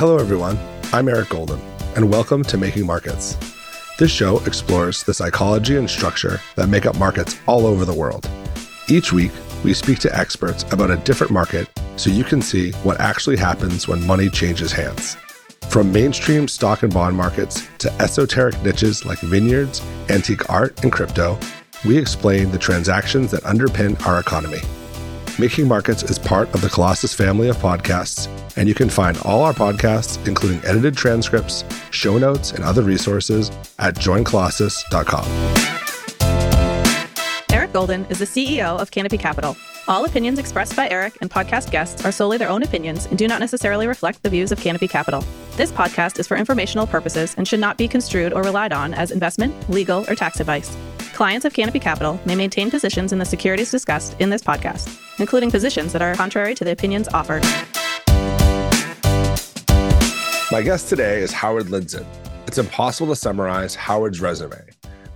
Hello, everyone. I'm Eric Golden, and welcome to Making Markets. This show explores the psychology and structure that make up markets all over the world. Each week, we speak to experts about a different market so you can see what actually happens when money changes hands. From mainstream stock and bond markets to esoteric niches like vineyards, antique art, and crypto, we explain the transactions that underpin our economy. Making Markets is part of the Colossus family of podcasts, and you can find all our podcasts, including edited transcripts, show notes, and other resources at joincolossus.com. Eric Golden is the CEO of Canopy Capital. All opinions expressed by Eric and podcast guests are solely their own opinions and do not necessarily reflect the views of Canopy Capital. This podcast is for informational purposes and should not be construed or relied on as investment, legal, or tax advice. Clients of Canopy Capital may maintain positions in the securities discussed in this podcast, including positions that are contrary to the opinions offered. My guest today is Howard Lindzon. It's impossible to summarize Howard's resume,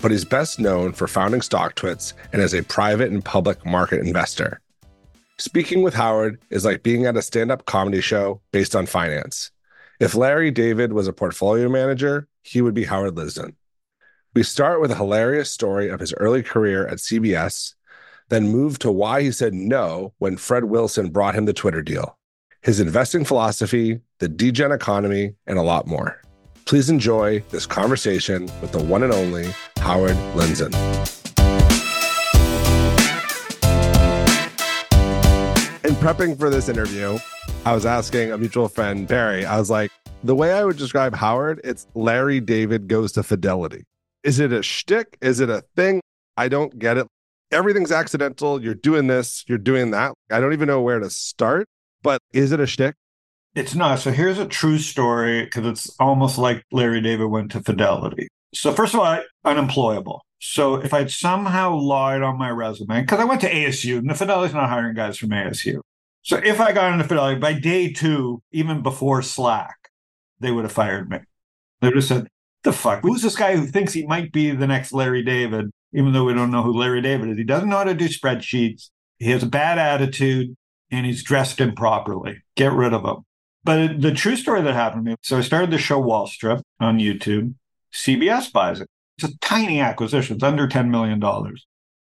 but he's best known for founding StockTwits and as a private and public market investor. Speaking with Howard is like being at a stand up comedy show based on finance. If Larry David was a portfolio manager, he would be Howard Lindzon. We start with a hilarious story of his early career at CBS, then move to why he said no when Fred Wilson brought him the Twitter deal, his investing philosophy, the degen economy, and a lot more. Please enjoy this conversation with the one and only Howard Lindzon. In prepping for this interview, I was asking a mutual friend, Barry, I was like, the way I would describe Howard, it's Larry David goes to fidelity. Is it a shtick? Is it a thing? I don't get it. Everything's accidental. You're doing this, you're doing that. I don't even know where to start, but is it a shtick? It's not. So here's a true story because it's almost like Larry David went to Fidelity. So, first of all, unemployable. So, if I'd somehow lied on my resume, because I went to ASU and the Fidelity's not hiring guys from ASU. So, if I got into Fidelity by day two, even before Slack, they would have fired me. They would have said, the fuck? Who's this guy who thinks he might be the next Larry David, even though we don't know who Larry David is? He doesn't know how to do spreadsheets. He has a bad attitude and he's dressed improperly. Get rid of him. But the true story that happened to me so I started the show Wall Strip on YouTube. CBS buys it. It's a tiny acquisition, it's under $10 million.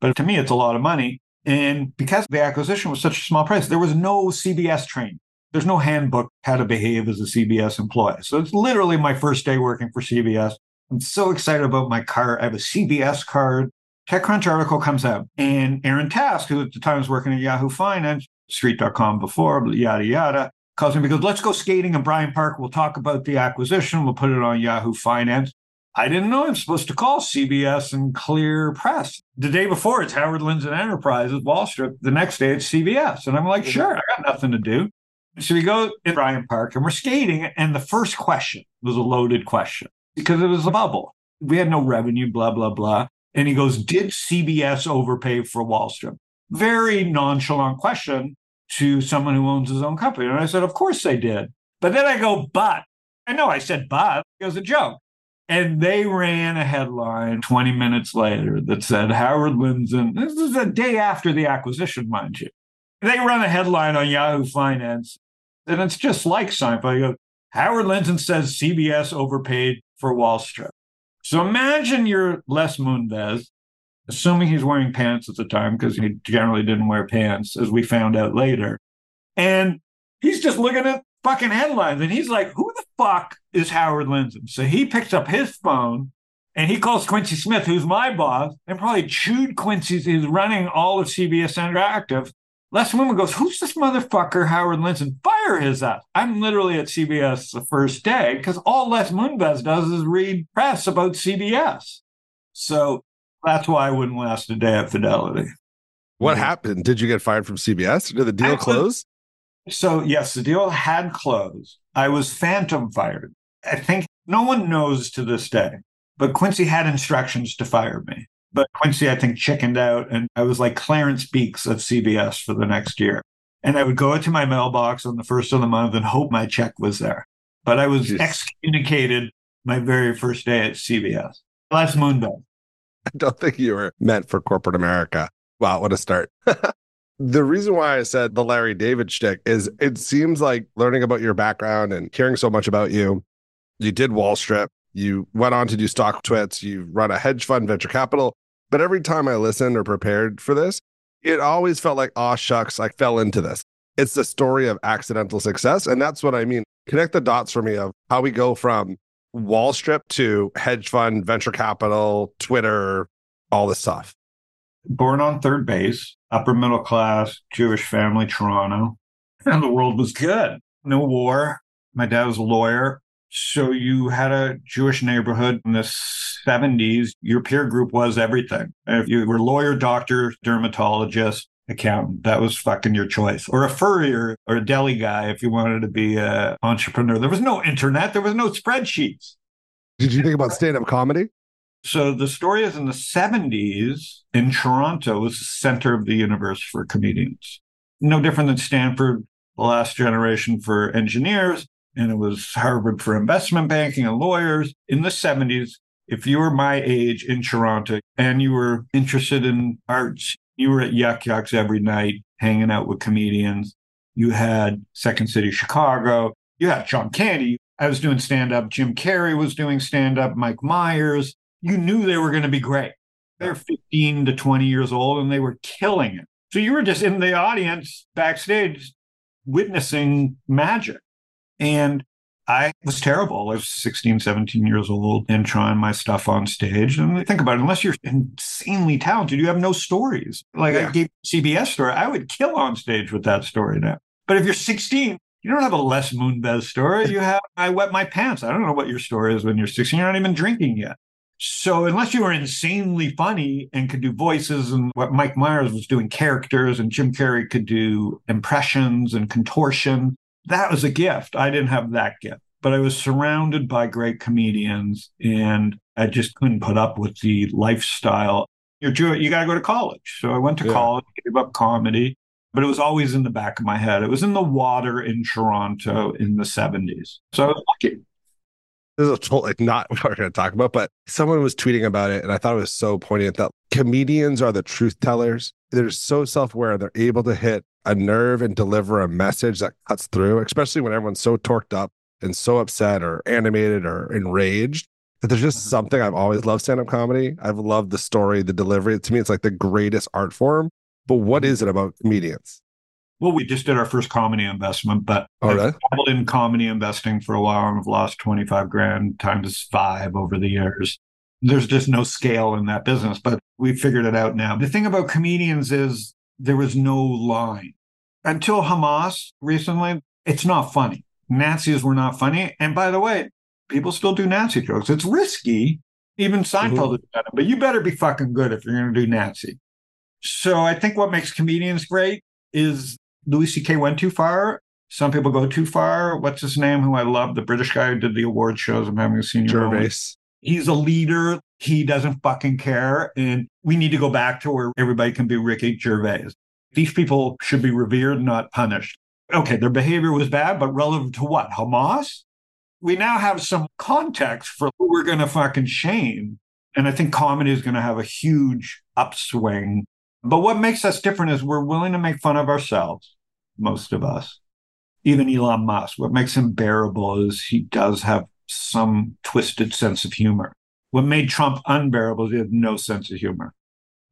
But to me, it's a lot of money. And because the acquisition was such a small price, there was no CBS training. There's no handbook how to behave as a CBS employee. So it's literally my first day working for CBS. I'm so excited about my card. I have a CBS card. TechCrunch article comes out, and Aaron Task, who at the time was working at Yahoo Finance, Street.com before, yada, yada, calls me because let's go skating in Bryant Park. We'll talk about the acquisition. We'll put it on Yahoo Finance. I didn't know I'm supposed to call CBS and Clear Press. The day before, it's Howard Lindzon Enterprises, Wall Strip. The next day, it's CBS. And I'm like, mm-hmm. sure, I got nothing to do. So we go in Bryant Park and we're skating. And the first question was a loaded question because it was a bubble. We had no revenue, blah, blah, blah. And he goes, Did CBS overpay for Wall Strip? Very nonchalant question to someone who owns his own company. And I said, Of course they did. But then I go, But I know I said, But it was a joke. And they ran a headline 20 minutes later that said Howard Lindzon, this is a day after the acquisition, mind you. They run a headline on Yahoo Finance and it's just like Seinfeld. Howard Lindzon says CBS overpaid for Wall Strip. So imagine you're Les Moonves, assuming he's wearing pants at the time, because he generally didn't wear pants, as we found out later. And he's just looking at fucking headlines and he's like, who the fuck is Howard Lindzon? So he picks up his phone and he calls Quincy Smith, who's my boss, and probably chewed Quincy's, he's running all of CBS Interactive Les Moonves goes, Who's this motherfucker, Howard Lindzon? Fire his ass. I'm literally at CBS the first day because all Les Moonves does is read press about CBS. So that's why I wouldn't last a day at Fidelity. What happened? Did you get fired from CBS? Did the deal close? So, yes, the deal had closed. I was phantom fired. I think no one knows to this day, but Quincy had instructions to fire me. But Quincy, I think, chickened out. And I was like Clarence Beeks of CBS for the next year. And I would go into my mailbox on the first of the month and hope my check was there. But I was excommunicated my very first day at CBS. Les Moonves. I don't think you were meant for corporate America. Wow, what a start. The reason why I said the Larry David shtick is it seems like learning about your background and hearing so much about you. You did Wall Strip. you went on to do StockTwits, you run a hedge fund, venture capital. But every time I listened or prepared for this, it always felt like, oh, shucks, I fell into this. It's the story of accidental success. And that's what I mean. Connect the dots for me of how we go from Wall Strip to hedge fund, venture capital, Twitter, all this stuff. Born on third base, upper middle class, Jewish family, Toronto. And the world was good. No war. My dad was a lawyer. So you had a Jewish neighborhood in the 70s. Your peer group was everything. If you were lawyer, doctor, dermatologist, accountant, that was fucking your choice. Or a furrier or a deli guy if you wanted to be an entrepreneur. There was no internet. There was no spreadsheets. Did you think about stand-up comedy? So the story is in the 70s in Toronto was the center of the universe for comedians. No different than Stanford, the last generation for engineers and it was Harvard for investment banking and lawyers. In the 70s, if you were my age in Toronto and you were interested in arts, you were at Yuk Yuk's every night hanging out with comedians. You had Second City Chicago. You had John Candy. I was doing stand up. Jim Carrey was doing stand up. Mike Myers. You knew they were going to be great. They're 15 to 20 years old and they were killing it. So you were just in the audience backstage witnessing magic. And I was terrible. I was 16, 17 years old and trying my stuff on stage. And think about it, unless you're insanely talented, you have no stories. Like yeah. I gave CBS story, I would kill on stage with that story now. But if you're 16, you don't have a Les Moonves story. You have I wet my pants. I don't know what your story is when you're 16. You're not even drinking yet. So unless you were insanely funny and could do voices and what Mike Myers was doing characters and Jim Carrey could do impressions and contortion, that was a gift. I didn't have that gift, but I was surrounded by great comedians and I just couldn't put up with the lifestyle. You're Jewish, you got to go to college. So I went to yeah. college, gave up comedy, but it was always in the back of my head. It was in the water in Toronto in the 70s. So I was lucky. This is totally not what we're going to talk about, but someone was tweeting about it, and I thought it was so poignant that comedians are the truth tellers. They're so self aware. They're able to hit a nerve and deliver a message that cuts through, especially when everyone's so torqued up and so upset or animated or enraged. That there's just mm-hmm. something I've always loved stand up comedy. I've loved the story, the delivery. To me, it's like the greatest art form. But what mm-hmm. it about comedians? Well, we just did our first comedy investment, but oh. I've dabbled in comedy investing for a while and I've lost 25 grand times five over the years. There's just no scale in that business, but we figured it out now. The thing about comedians is there was no line. Until Hamas recently, it's not funny. Nazis were not funny. And by the way, people still do Nazi jokes. It's risky. Even Seinfeld mm-hmm. has done it, but you better be fucking good if you're going to do Nazi. So I think what makes comedians great is Louis C.K. went too far. Some people go too far. What's his name? Who I love, the British guy who did the award shows. I'm having a senior. Gervais. He's a leader. He doesn't fucking care. And we need to go back to where everybody can be Ricky Gervais. These people should be revered, not punished. Okay, their behavior was bad, but relative to what? Hamas? We now have some context for who we're going to fucking shame. And I think comedy is going to have a huge upswing. But what makes us different is we're willing to make fun of ourselves, most of us. Even Elon Musk, what makes him bearable is he does have some twisted sense of humor. What made Trump unbearable is he had no sense of humor.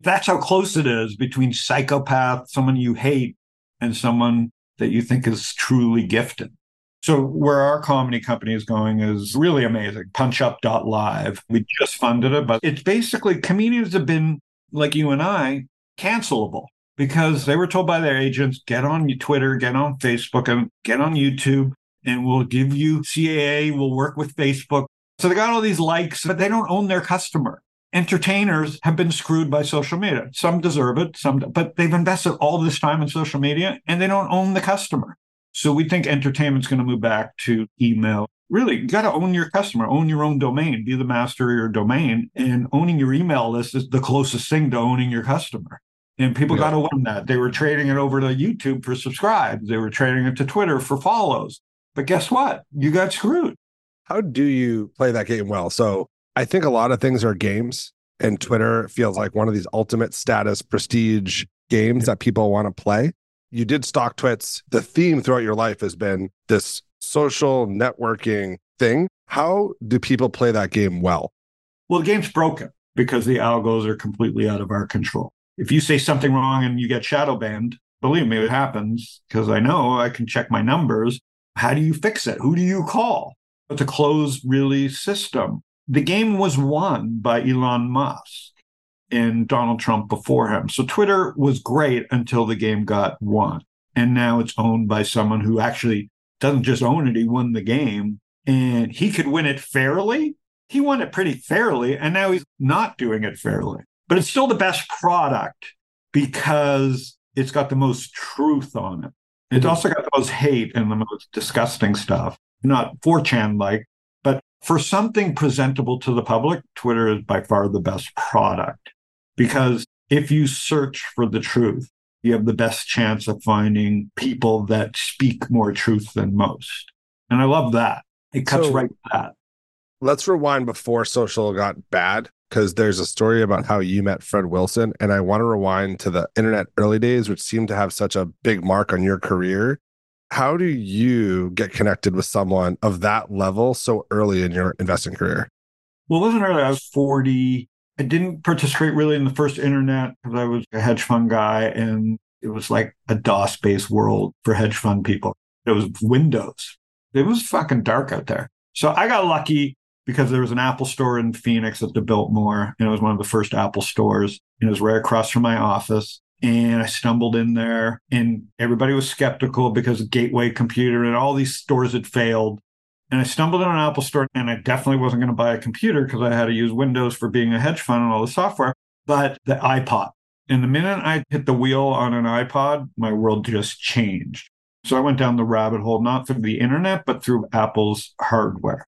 That's how close it is between psychopath, someone you hate, and someone that you think is truly gifted. So where our comedy company is going is really amazing. Punchup.live. We just funded it, but it's basically comedians have been like you and I cancelable because they were told by their agents, get on Twitter, get on Facebook and get on YouTube and we'll give you CAA, we'll work with Facebook. So they got all these likes, but they don't own their customer. Entertainers have been screwed by social media. Some deserve it, some, but they've invested all this time in social media and they don't own the customer. So we think entertainment's going to move back to email. Really, you got to own your customer, own your own domain, be the master of your domain. And owning your email list is the closest thing to owning your customer. And people yeah. got to win that. They were trading it over to YouTube for subscribes. They were trading it to Twitter for follows. But guess what? You got screwed. How do you play that game well? So I think a lot of things are games, and Twitter feels like one of these ultimate status prestige games that people want to play. You did StockTwits. The theme throughout your life has been this social networking thing. How do people play that game well? Well, the game's broken because the algos are completely out of our control. If you say something wrong and you get shadow banned, believe me, it happens because I know I can check my numbers. How do you fix it? Who do you call? It's a closed, really system. The game was won by Elon Musk and Donald Trump before him. So Twitter was great until the game got won. And now it's owned by someone who actually doesn't just own it, he won the game and he could win it fairly. He won it pretty fairly, and now he's not doing it fairly. But it's still the best product because it's got the most truth on it. It's also got the most hate and the most disgusting stuff. Not 4chan like, but for something presentable to the public, Twitter is by far the best product because if you search for the truth, you have the best chance of finding people that speak more truth than most. And I love that. It cuts so, right to that. Let's rewind before social got bad because there's a story about how you met Fred Wilson. And I want to rewind to the internet early days, which seemed to have such a big mark on your career. How do you get connected with someone of that level so early in your investing career? Well, it wasn't early. I was 40. I didn't participate really in the first internet because I was a hedge fund guy and it was like a DOS based world for hedge fund people. It was Windows. It was fucking dark out there. So I got lucky because there was an Apple store in Phoenix at the Biltmore, and it was one of the first Apple stores. And it was right across from my office. And I stumbled in there, and everybody was skeptical because Gateway Computer and all these stores had failed. And I stumbled in an Apple store, and I definitely wasn't going to buy a computer because I had to use Windows for being a hedge fund and all the software. But the iPod. And the minute I hit the wheel on an iPod, my world just changed. So I went down the rabbit hole, not through the internet, but through Apple's hardware.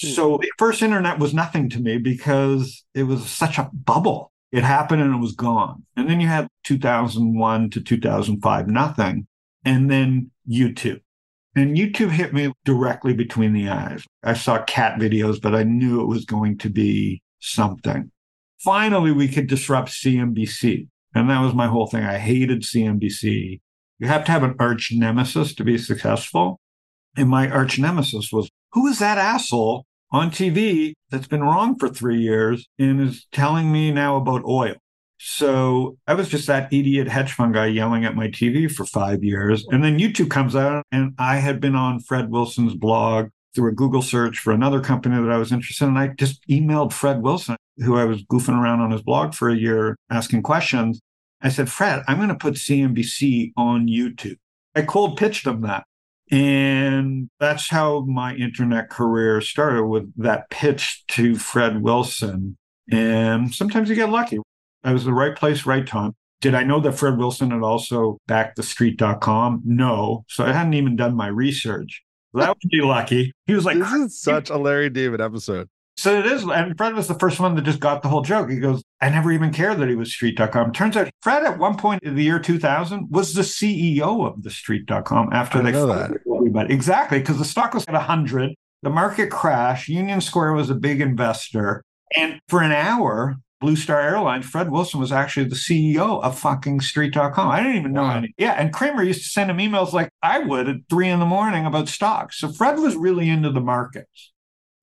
Hmm. So first internet was nothing to me because it was such a bubble. It happened and it was gone. And then you had 2001 to 2005, nothing. And then YouTube. And YouTube hit me directly between the eyes. I saw cat videos, but I knew it was going to be something. Finally, we could disrupt CNBC. And that was my whole thing. I hated CNBC. You have to have an arch nemesis to be successful. And my arch nemesis was who is that asshole on TV that's been wrong for three years and is telling me now about oil? So I was just that idiot hedge fund guy yelling at my TV for five years. And then YouTube comes out, and I had been on Fred Wilson's blog through a Google search for another company that I was interested in. And I just emailed Fred Wilson, who I was goofing around on his blog for a year asking questions. I said, Fred, I'm going to put CNBC on YouTube. I cold pitched him that. And that's how my internet career started with that pitch to Fred Wilson. And sometimes you get lucky. I was the right place, right time. Did I know that Fred Wilson had also backed the street.com? No. So I hadn't even done my research. That would be lucky. He was like, This is such a Larry David episode. So it is. And Fred was the first one that just got the whole joke. He goes, I never even cared that he was street.com. Turns out Fred at one point in the year 2000 was the CEO of the street.com after they that. everybody. Exactly. Because the stock was at 100. The market crashed. Union Square was a big investor. And for an hour, Blue Star Airlines, Fred Wilson was actually the CEO of fucking street.com. I didn't even know Wow. any. Yeah. And Cramer used to send him emails like I would at three in the morning about stocks. So Fred was really into the markets.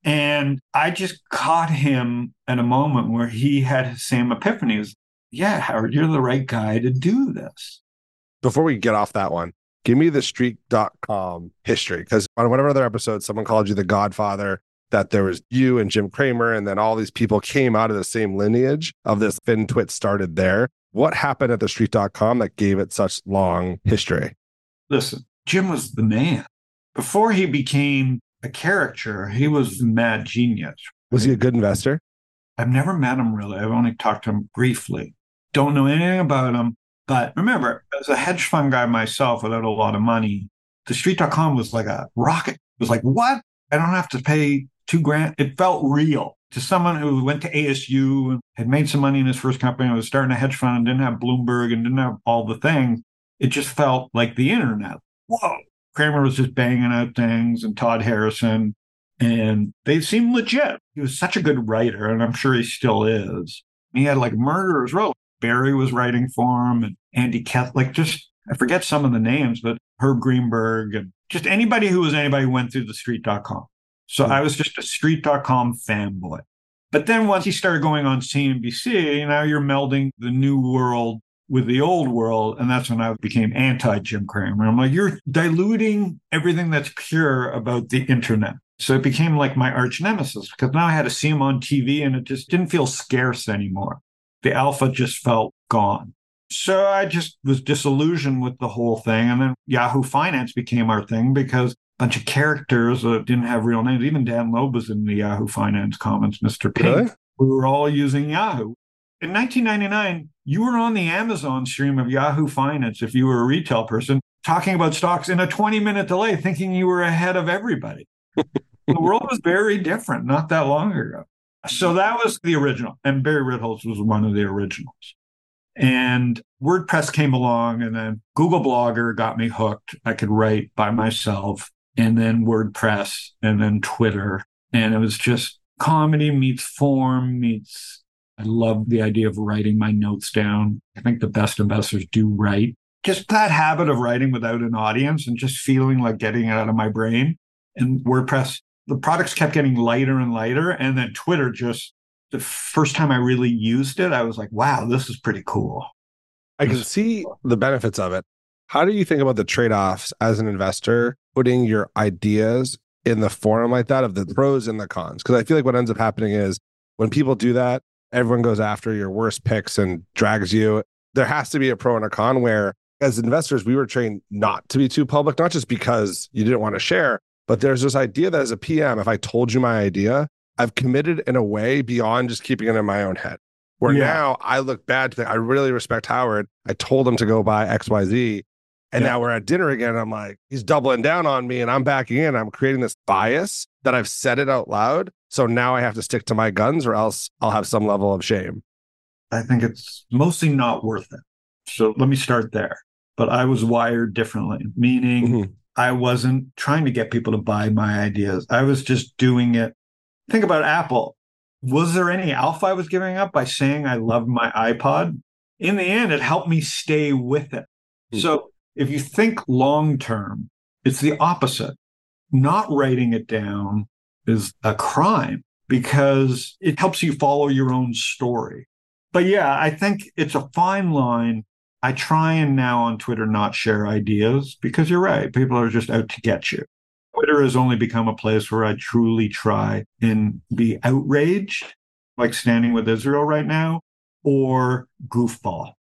And I just caught him at a moment where he had his same epiphany. Was, yeah, Howard, you're the right guy to do this. Before we get off that one, give me the street.com history. Because on whatever other episode, someone called you the godfather, that there was you and Jim Cramer, and then all these people came out of the same lineage of this FinTwit started there. What happened at the street.com that gave it such long history? Listen, Jim was the man. Before he became a caricature, he was mad genius. Was he a good investor? I've never met him really. I've only talked to him briefly. Don't know anything about him. But remember, as a hedge fund guy myself without a lot of money, the street.com was like a rocket. It was like, what? I don't have to pay two grand. It felt real to someone who went to ASU and had made some money in his first company and was starting a hedge fund and didn't have Bloomberg and didn't have all the things. It just felt like the internet. Whoa. Cramer was just banging out things and Todd Harrison, and they seemed legit. He was such a good writer, and I'm sure he still is. He had like Murderer's Row. Barry was writing for him and Andy Keth, like just, I forget some of the names, but Herb Greenberg and just anybody who was anybody who went through the street.com. So hmm. I was just a street.com fanboy. But then once he started going on CNBC, now you're melding the new world with the old world. And that's when I became anti Jim Cramer. I'm like, you're diluting everything that's pure about the internet. So it became like my arch nemesis because now I had to see him on TV and it just didn't feel scarce anymore. The alpha just felt gone. So I just was disillusioned with the whole thing. And then Yahoo Finance became our thing because a bunch of characters that didn't have real names. Even Dan Loeb was in the Yahoo Finance comments, Mr. Pink. Really? We were all using Yahoo. In 1999, you were on the Amazon stream of Yahoo Finance if you were a retail person talking about stocks in a 20 minute delay, thinking you were ahead of everybody. the world was very different not that long ago. So mm-hmm. that was the original. And Barry Ritholtz was one of the originals. And WordPress came along, and then Google Blogger got me hooked. I could write by myself and then WordPress and then Twitter. And it was just comedy meets form meets. I love the idea of writing my notes down. I think the best investors do write. Just that habit of writing without an audience and just feeling like getting it out of my brain. And WordPress, the products kept getting lighter and lighter. And then Twitter just, the first time I really used it, I was like, wow, this is pretty cool. I can see the benefits of it. How do you think about the trade offs as an investor, putting your ideas in the forum like that of the pros and the cons? Because I feel like what ends up happening is when people do that, everyone goes after your worst picks and drags you. There has to be a pro and a con where, as investors, we were trained not to be too public, not just because you didn't want to share, but there's this idea that as a PM, if I told you my idea, I've committed in a way beyond just keeping it in my own head. Where yeah. now I look bad to think I really respect Howard. I told him to go buy XYZ. And yeah. now we're at dinner again. I'm like, he's doubling down on me and I'm backing in. I'm creating this bias that I've said it out loud. So now I have to stick to my guns or else I'll have some level of shame. I think it's mostly not worth it. So let me start there. But I was wired differently, meaning mm-hmm. I wasn't trying to get people to buy my ideas. I was just doing it. Think about Apple. Was there any alpha I was giving up by saying I loved my iPod? In the end, it helped me stay with it. Mm-hmm. So if you think long term, it's the opposite. Not writing it down is a crime because it helps you follow your own story. But yeah, I think it's a fine line. I try and now on Twitter not share ideas because you're right. People are just out to get you. Twitter has only become a place where I truly try and be outraged, like standing with Israel right now, or goofball.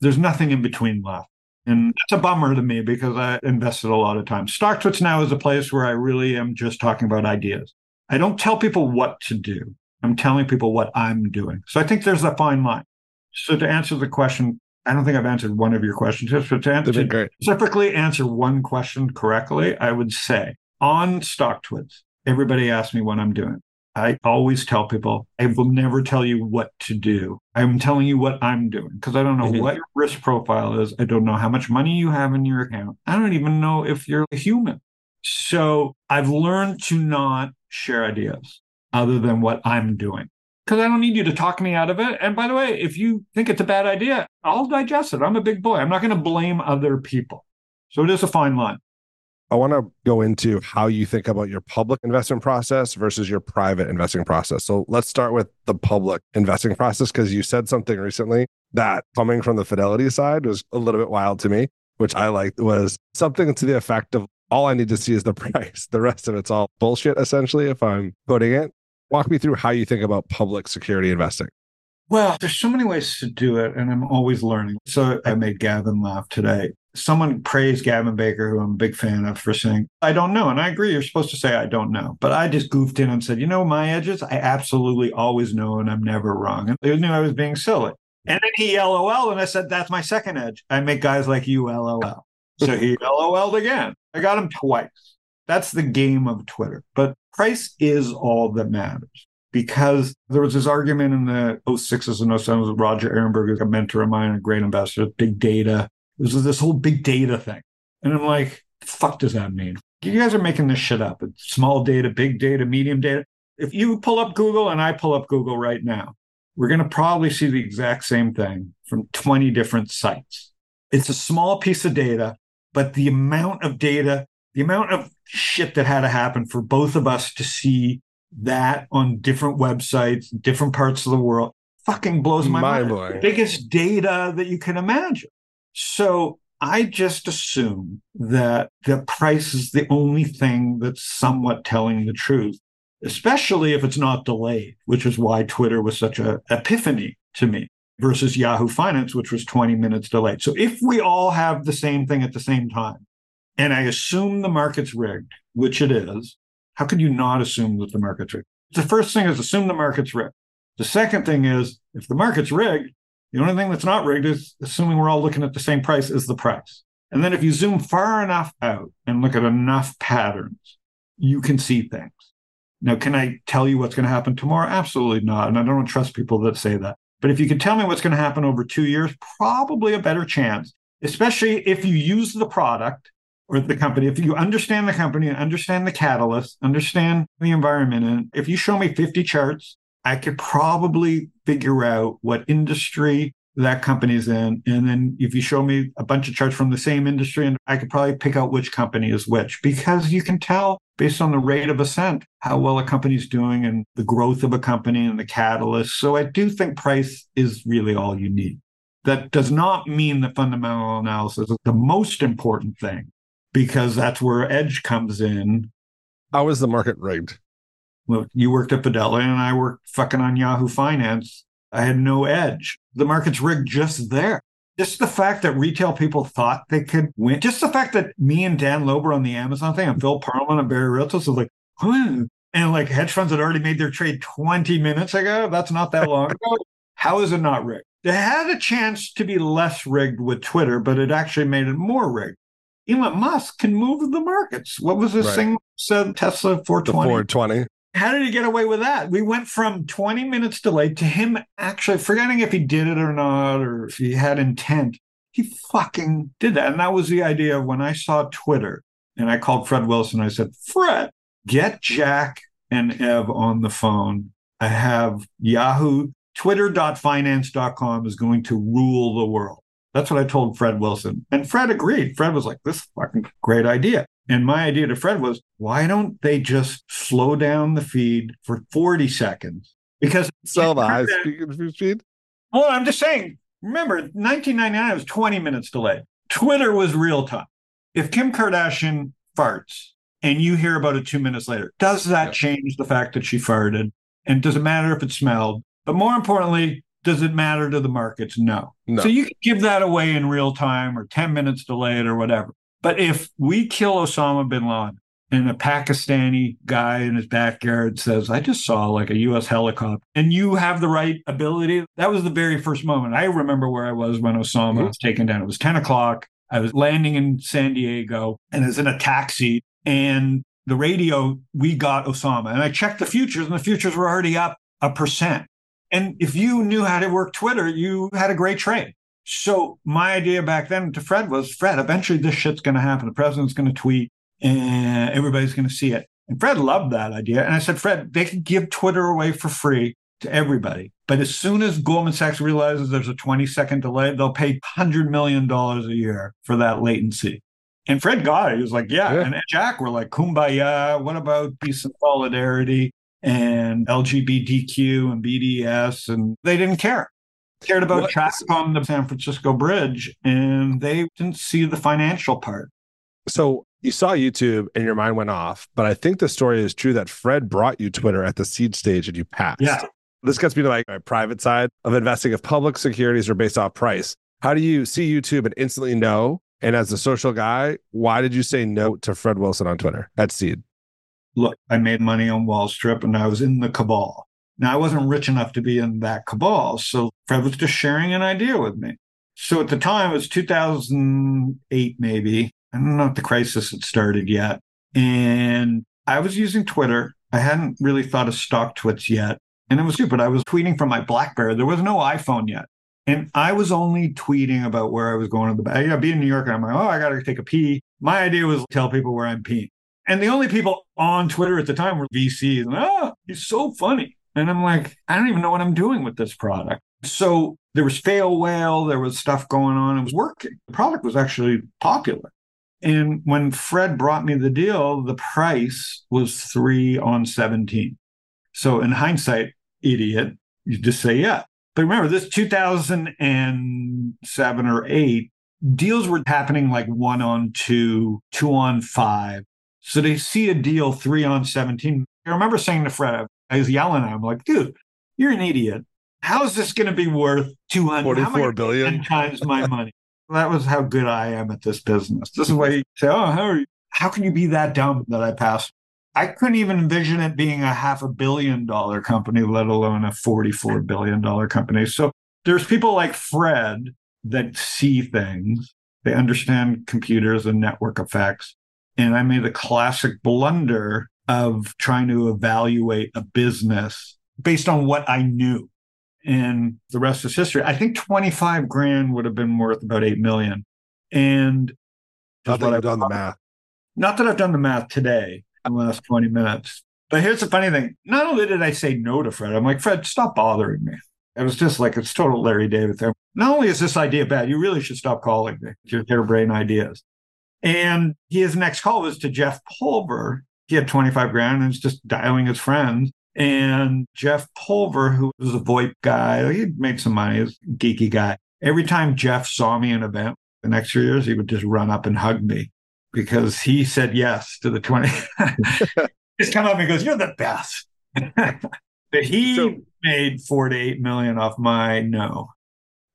There's nothing in between left. And that's a bummer to me because I invested a lot of time. StockTwits now is a place where I really am just talking about ideas. I don't tell people what to do. I'm telling people what I'm doing. So I think there's a fine line. So to answer the question, I don't think I've answered one of your questions, but to answer, specifically answer one question correctly, I would say on StockTwits, everybody asks me what I'm doing. I always tell people, I will never tell you what to do. I'm telling you what I'm doing because I don't know mm-hmm. what your risk profile is. I don't know how much money you have in your account. I don't even know if you're a human. So I've learned to not share ideas other than what I'm doing because I don't need you to talk me out of it. And by the way, if you think it's a bad idea, I'll digest it. I'm a big boy. I'm not going to blame other people. So it is a fine line. I want to go into how you think about your public investment process versus your private investing process. So let's start with the public investing process because you said something recently that coming from the Fidelity side was a little bit wild to me, which I liked was something to the effect of all I need to see is the price. The rest of it's all bullshit, essentially, if I'm putting it. Walk me through how you think about public security investing. Well, there's so many ways to do it, and I'm always learning. So I made Gavin laugh today someone praised Gavin Baker, who I'm a big fan of, for saying, I don't know. And I agree, you're supposed to say, I don't know. But I just goofed in and said, you know, my edges, I absolutely always know and I'm never wrong. And they knew I was being silly. And then he LOL, and I said, that's my second edge. I make guys like you LOL. So he LOL'd again. I got him twice. That's the game of Twitter. But price is all that matters because there was this argument in the 06s and 07s with Roger Ehrenberg, a mentor of mine, a great investor, big data there's this whole big data thing. And I'm like, fuck does that mean? You guys are making this shit up. It's small data, big data, medium data. If you pull up Google and I pull up Google right now, we're going to probably see the exact same thing from 20 different sites. It's a small piece of data, but the amount of data, the amount of shit that had to happen for both of us to see that on different websites, different parts of the world, fucking blows my mind. mind. Biggest data that you can imagine. So I just assume that the price is the only thing that's somewhat telling the truth, especially if it's not delayed, which is why Twitter was such an epiphany to me versus Yahoo Finance, which was 20 minutes delayed. So if we all have the same thing at the same time, and I assume the market's rigged, which it is, how could you not assume that the market's rigged? The first thing is assume the market's rigged. The second thing is if the market's rigged, the only thing that's not rigged is assuming we're all looking at the same price as the price. And then if you zoom far enough out and look at enough patterns, you can see things. Now, can I tell you what's going to happen tomorrow? Absolutely not. And I don't trust people that say that. But if you can tell me what's going to happen over two years, probably a better chance, especially if you use the product or the company. If you understand the company, and understand the catalyst, understand the environment, and if you show me 50 charts I could probably figure out what industry that company's in. And then if you show me a bunch of charts from the same industry, and I could probably pick out which company is which because you can tell based on the rate of ascent how well a company's doing and the growth of a company and the catalyst. So I do think price is really all you need. That does not mean the fundamental analysis is the most important thing because that's where edge comes in. How is the market rigged? Well, you worked at Fidelity and I worked fucking on Yahoo Finance. I had no edge. The market's rigged just there. Just the fact that retail people thought they could win. Just the fact that me and Dan Loeb on the Amazon thing and Phil Pearlman and Barry Ritholtz was like, hmm. And like hedge funds had already made their trade 20 minutes ago. That's not that long ago. How is it not rigged? It had a chance to be less rigged with Twitter, but it actually made it more rigged. Elon Musk can move the markets. What was this right. thing said Tesla 420? The 420. How did he get away with that? We went from 20 minutes delayed to him actually forgetting if he did it or not or if he had intent. He fucking did that. And that was the idea of when I saw Twitter and I called Fred Wilson. I said, Fred, get Jack and Ev on the phone. I have Yahoo, twitter.finance.com is going to rule the world. That's what I told Fred Wilson. And Fred agreed. Fred was like, this is fucking great idea. And my idea to Fred was, why don't they just slow down the feed for 40 seconds? Because so high speed. Well, I'm just saying, remember, 1999 was 20 minutes delayed. Twitter was real time. If Kim Kardashian farts and you hear about it two minutes later, does that yeah. change the fact that she farted? And does it matter if it smelled? But more importantly, does it matter to the markets? No. no. So you can give that away in real time or 10 minutes delayed or whatever. But if we kill Osama bin Laden and a Pakistani guy in his backyard says, I just saw like a US helicopter, and you have the right ability, that was the very first moment. I remember where I was when Osama mm-hmm. was taken down. It was 10 o'clock. I was landing in San Diego and I was in a taxi and the radio, we got Osama. And I checked the futures and the futures were already up a percent. And if you knew how to work Twitter, you had a great trade. So my idea back then to Fred was, Fred, eventually this shit's going to happen. The president's going to tweet and everybody's going to see it. And Fred loved that idea. And I said, Fred, they can give Twitter away for free to everybody. But as soon as Goldman Sachs realizes there's a 20 second delay, they'll pay $100 million a year for that latency. And Fred got it. He was like, yeah. yeah. And Jack were like, kumbaya. What about peace and solidarity and LGBTQ and BDS? And they didn't care cared about traffic on the San Francisco Bridge, and they didn't see the financial part. So you saw YouTube and your mind went off, but I think the story is true that Fred brought you Twitter at the seed stage and you passed. Yeah. This gets me to like my private side of investing. If public securities are based off price, how do you see YouTube and instantly know? And as a social guy, why did you say no to Fred Wilson on Twitter at Seed? Look, I made money on Wall Street and I was in the cabal. Now, I wasn't rich enough to be in that cabal. So Fred was just sharing an idea with me. So at the time, it was 2008, maybe. I don't know if the crisis had started yet. And I was using Twitter. I hadn't really thought of StockTwits yet. And it was stupid. I was tweeting from my Blackberry. There was no iPhone yet. And I was only tweeting about where I was going to the back. Yeah, be in New York. And I'm like, oh, I got to take a pee. My idea was tell people where I'm peeing. And the only people on Twitter at the time were VCs. And, oh, he's so funny. And I'm like, I don't even know what I'm doing with this product. So there was fail whale, there was stuff going on. It was working. The product was actually popular. And when Fred brought me the deal, the price was three on 17. So in hindsight, idiot, you just say, yeah. But remember, this 2007 or eight, deals were happening like one on two, two on five. So they see a deal three on 17. I remember saying to Fred, I was yelling at him, like, dude, you're an idiot. How is this going to be worth 244 billion times my money? that was how good I am at this business. This is why you say, oh, how, are you? how can you be that dumb that I passed? I couldn't even envision it being a half a billion dollar company, let alone a $44 billion company. So there's people like Fred that see things. They understand computers and network effects. And I made a classic blunder of trying to evaluate a business based on what I knew. And the rest is history. I think 25 grand would have been worth about 8 million. And not that I've done the math. Not that I've done the math today in the last 20 minutes. But here's the funny thing. Not only did I say no to Fred, I'm like, Fred, stop bothering me. It was just like it's total Larry David thing. Not only is this idea bad, you really should stop calling me your harebrained ideas. And his next call was to Jeff Pulver. He had 25 grand and was just dialing his friends. And Jeff Pulver, who was a VoIP guy, he made some money, he's a geeky guy. Every time Jeff saw me in an event the next few years, he would just run up and hug me because he said yes to the 20. just come up and goes, You're the best. but he so, made four to eight million off my no.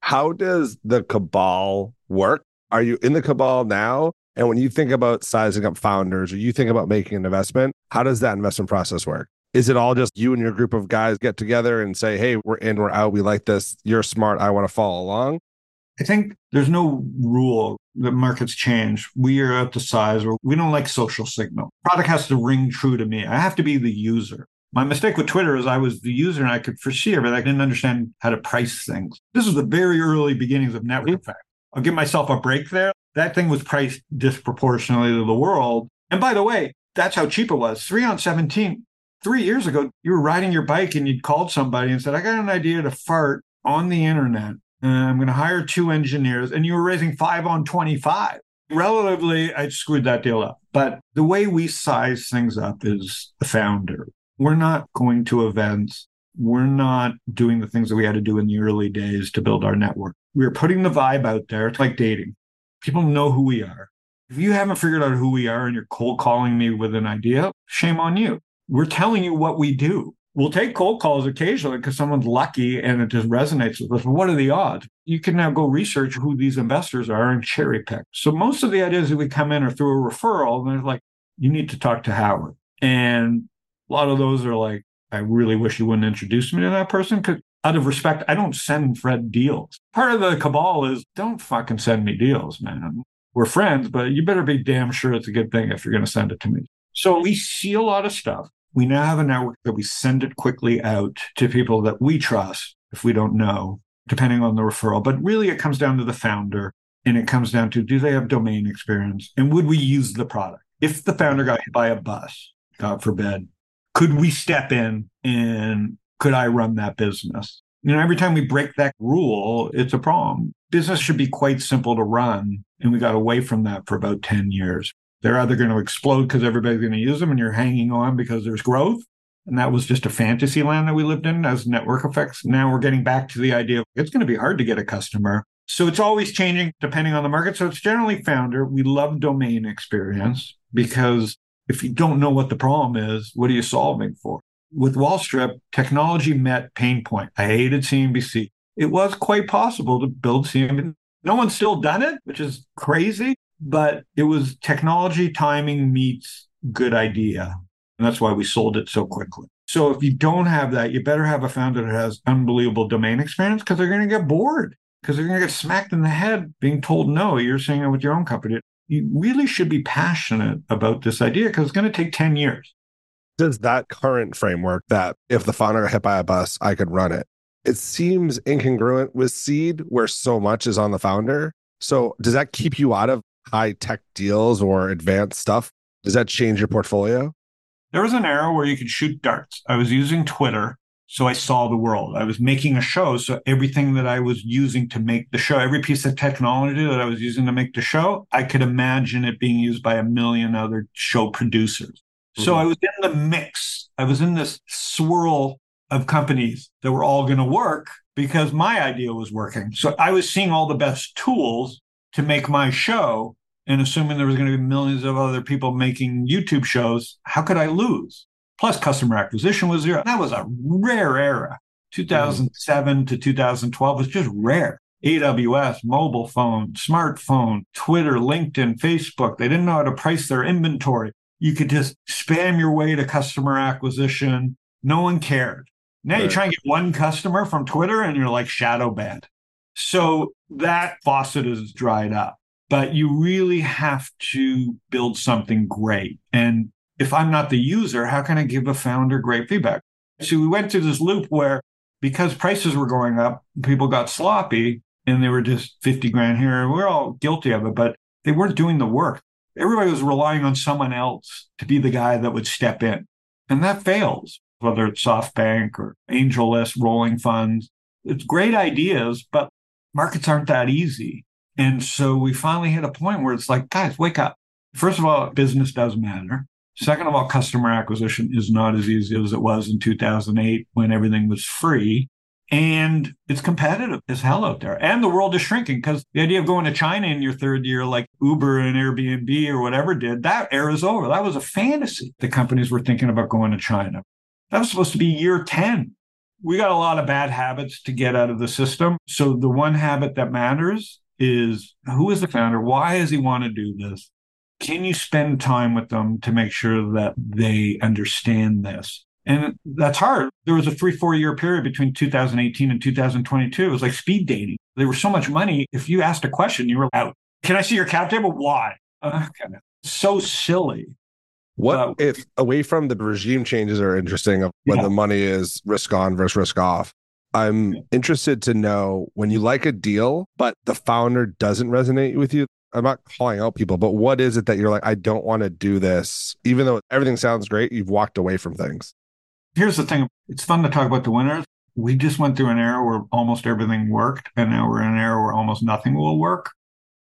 How does the cabal work? Are you in the cabal now? And when you think about sizing up founders or you think about making an investment, how does that investment process work? Is it all just you and your group of guys get together and say, hey, we're in, we're out, we like this, you're smart, I want to follow along? I think there's no rule. The markets change. We are at the size where we don't like social signal. Product has to ring true to me. I have to be the user. My mistake with Twitter is I was the user and I could foresee it, but I didn't understand how to price things. This is the very early beginnings of network mm-hmm. effect. I'll give myself a break there. That thing was priced disproportionately to the world. And by the way, that's how cheap it was. Three on 17 three years ago, you were riding your bike and you'd called somebody and said, I got an idea to fart on the internet. And I'm going to hire two engineers. And you were raising five on 25. Relatively, I screwed that deal up. But the way we size things up is the founder. We're not going to events. We're not doing the things that we had to do in the early days to build our network. We're putting the vibe out there. It's like dating. People know who we are. If you haven't figured out who we are and you're cold calling me with an idea, shame on you we're telling you what we do. We'll take cold calls occasionally because someone's lucky and it just resonates with us. But what are the odds? You can now go research who these investors are and cherry pick. So most of the ideas that we come in are through a referral, and they're like, you need to talk to Howard. And a lot of those are like, I really wish you wouldn't introduce me to that person because out of respect, I don't send Fred deals. Part of the cabal is don't fucking send me deals, man. We're friends, but you better be damn sure it's a good thing if you're going to send it to me. So we see a lot of stuff. We now have a network that we send it quickly out to people that we trust if we don't know, depending on the referral. But really, it comes down to the founder and it comes down to do they have domain experience and would we use the product? If the founder got hit by a bus, God forbid, could we step in and could I run that business? You know, every time we break that rule, it's a problem. Business should be quite simple to run. And we got away from that for about 10 years. They're either going to explode because everybody's going to use them and you're hanging on because there's growth. And that was just a fantasy land that we lived in as network effects. Now we're getting back to the idea of it's going to be hard to get a customer. So it's always changing depending on the market. So it's generally founder. We love domain experience because if you don't know what the problem is, what are you solving for? With Wall Wallstrip, technology met pain point. I hated CNBC. It was quite possible to build CNBC. No one's still done it, which is crazy but it was technology timing meets good idea. And that's why we sold it so quickly. So if you don't have that, you better have a founder that has unbelievable domain experience because they're going to get bored because they're going to get smacked in the head being told no. You're saying it with your own company. You really should be passionate about this idea because it's going to take 10 years. Does that current framework that if the founder got hit by a bus, I could run it? It seems incongruent with seed where so much is on the founder. So does that keep you out of high tech deals or advanced stuff, does that change your portfolio? There was an era where you could shoot darts. I was using Twitter. So I saw the world. I was making a show. So everything that I was using to make the show, every piece of technology that I was using to make the show, I could imagine it being used by a million other show producers. Mm-hmm. So I was in the mix. I was in this swirl of companies that were all going to work because my idea was working. So I was seeing all the best tools to make my show and assuming there was going to be millions of other people making YouTube shows, how could I lose? Plus, customer acquisition was zero. That was a rare era. 2007 mm-hmm. to 2012 was just rare. AWS, mobile phone, smartphone, Twitter, LinkedIn, Facebook. They didn't know how to price their inventory. You could just spam your way to customer acquisition. No one cared. Now right. you try and get one customer from Twitter and you're like shadow banned. So that faucet is dried up, but you really have to build something great. And if I'm not the user, how can I give a founder great feedback? So we went through this loop where because prices were going up, people got sloppy and they were just 50 grand here. We're all guilty of it, but they weren't doing the work. Everybody was relying on someone else to be the guy that would step in. And that fails, whether it's SoftBank or AngelList, rolling funds. It's great ideas, but markets aren't that easy. And so we finally hit a point where it's like, guys, wake up. First of all, business does matter. Second of all, customer acquisition is not as easy as it was in 2008 when everything was free. And it's competitive as hell out there. And the world is shrinking because the idea of going to China in your third year, like Uber and Airbnb or whatever did, that era is over. That was a fantasy. The companies were thinking about going to China. That was supposed to be year 10. We got a lot of bad habits to get out of the system. So the one habit that matters is who is the founder? Why does he want to do this? can you spend time with them to make sure that they understand this? And that's hard. There was a three, four year period between 2018 and 2022. It was like speed dating. There was so much money. If you asked a question, you were out. Can I see your cap table? Why? Okay. So silly. What uh, if away from the regime changes are interesting of when yeah. the money is risk on versus risk off? I'm interested to know when you like a deal, but the founder doesn't resonate with you. I'm not calling out people, but what is it that you're like, I don't want to do this, even though everything sounds great, you've walked away from things? Here's the thing it's fun to talk about the winners. We just went through an era where almost everything worked, and now we're in an era where almost nothing will work.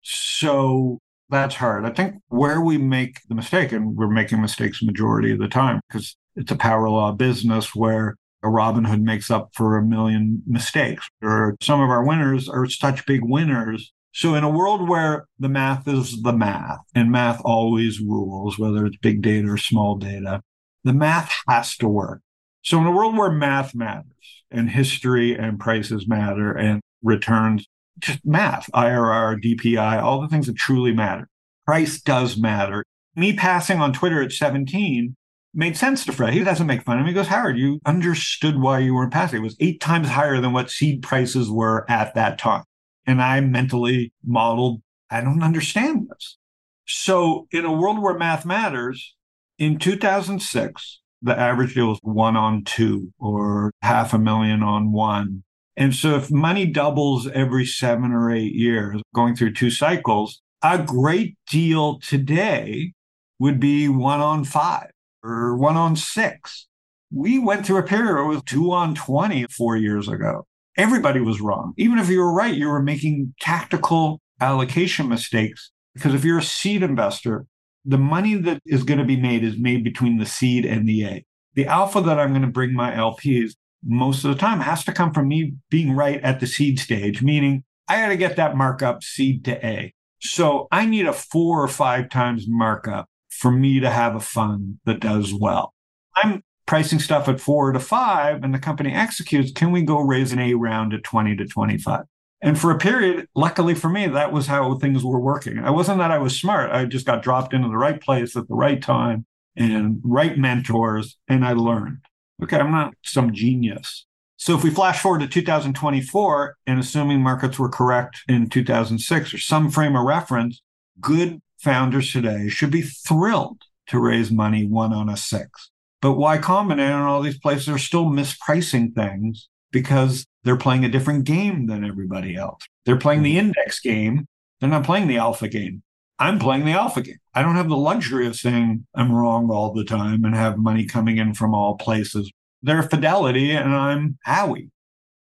So that's hard. I think where we make the mistake, and we're making mistakes majority of the time because it's a power law business where a Robin Hood makes up for a million mistakes, or some of our winners are such big winners so, in a world where the math is the math and math always rules, whether it's big data or small data, the math has to work. So, in a world where math matters and history and prices matter and returns, just math, IRR, DPI, all the things that truly matter, price does matter. Me passing on Twitter at 17 made sense to Fred. He doesn't make fun of me. He goes, Howard, you understood why you weren't passing. It was eight times higher than what seed prices were at that time. And I mentally modeled, I don't understand this. So, in a world where math matters, in 2006, the average deal was one on two or half a million on one. And so, if money doubles every seven or eight years, going through two cycles, a great deal today would be one on five or one on six. We went through a period with two on 20 four years ago everybody was wrong. Even if you were right, you were making tactical allocation mistakes. Because if you're a seed investor, the money that is going to be made is made between the seed and the A. The alpha that I'm going to bring my LPs most of the time has to come from me being right at the seed stage, meaning I got to get that markup seed to A. So I need a four or five times markup for me to have a fund that does well. I'm pricing stuff at four to five and the company executes, can we go raise an A round at 20 to 25? And for a period, luckily for me, that was how things were working. I wasn't that I was smart. I just got dropped into the right place at the right time and right mentors, and I learned. Okay, I'm not some genius. So if we flash forward to 2024 and assuming markets were correct in 2006 or some frame of reference, good founders today should be thrilled to raise money one on a six. But Y Combinator and all these places are still mispricing things because they're playing a different game than everybody else. They're playing the mm-hmm. index game. They're not playing the alpha game. I'm playing the alpha game. I don't have the luxury of saying I'm wrong all the time and have money coming in from all places. They're Fidelity and I'm Howie.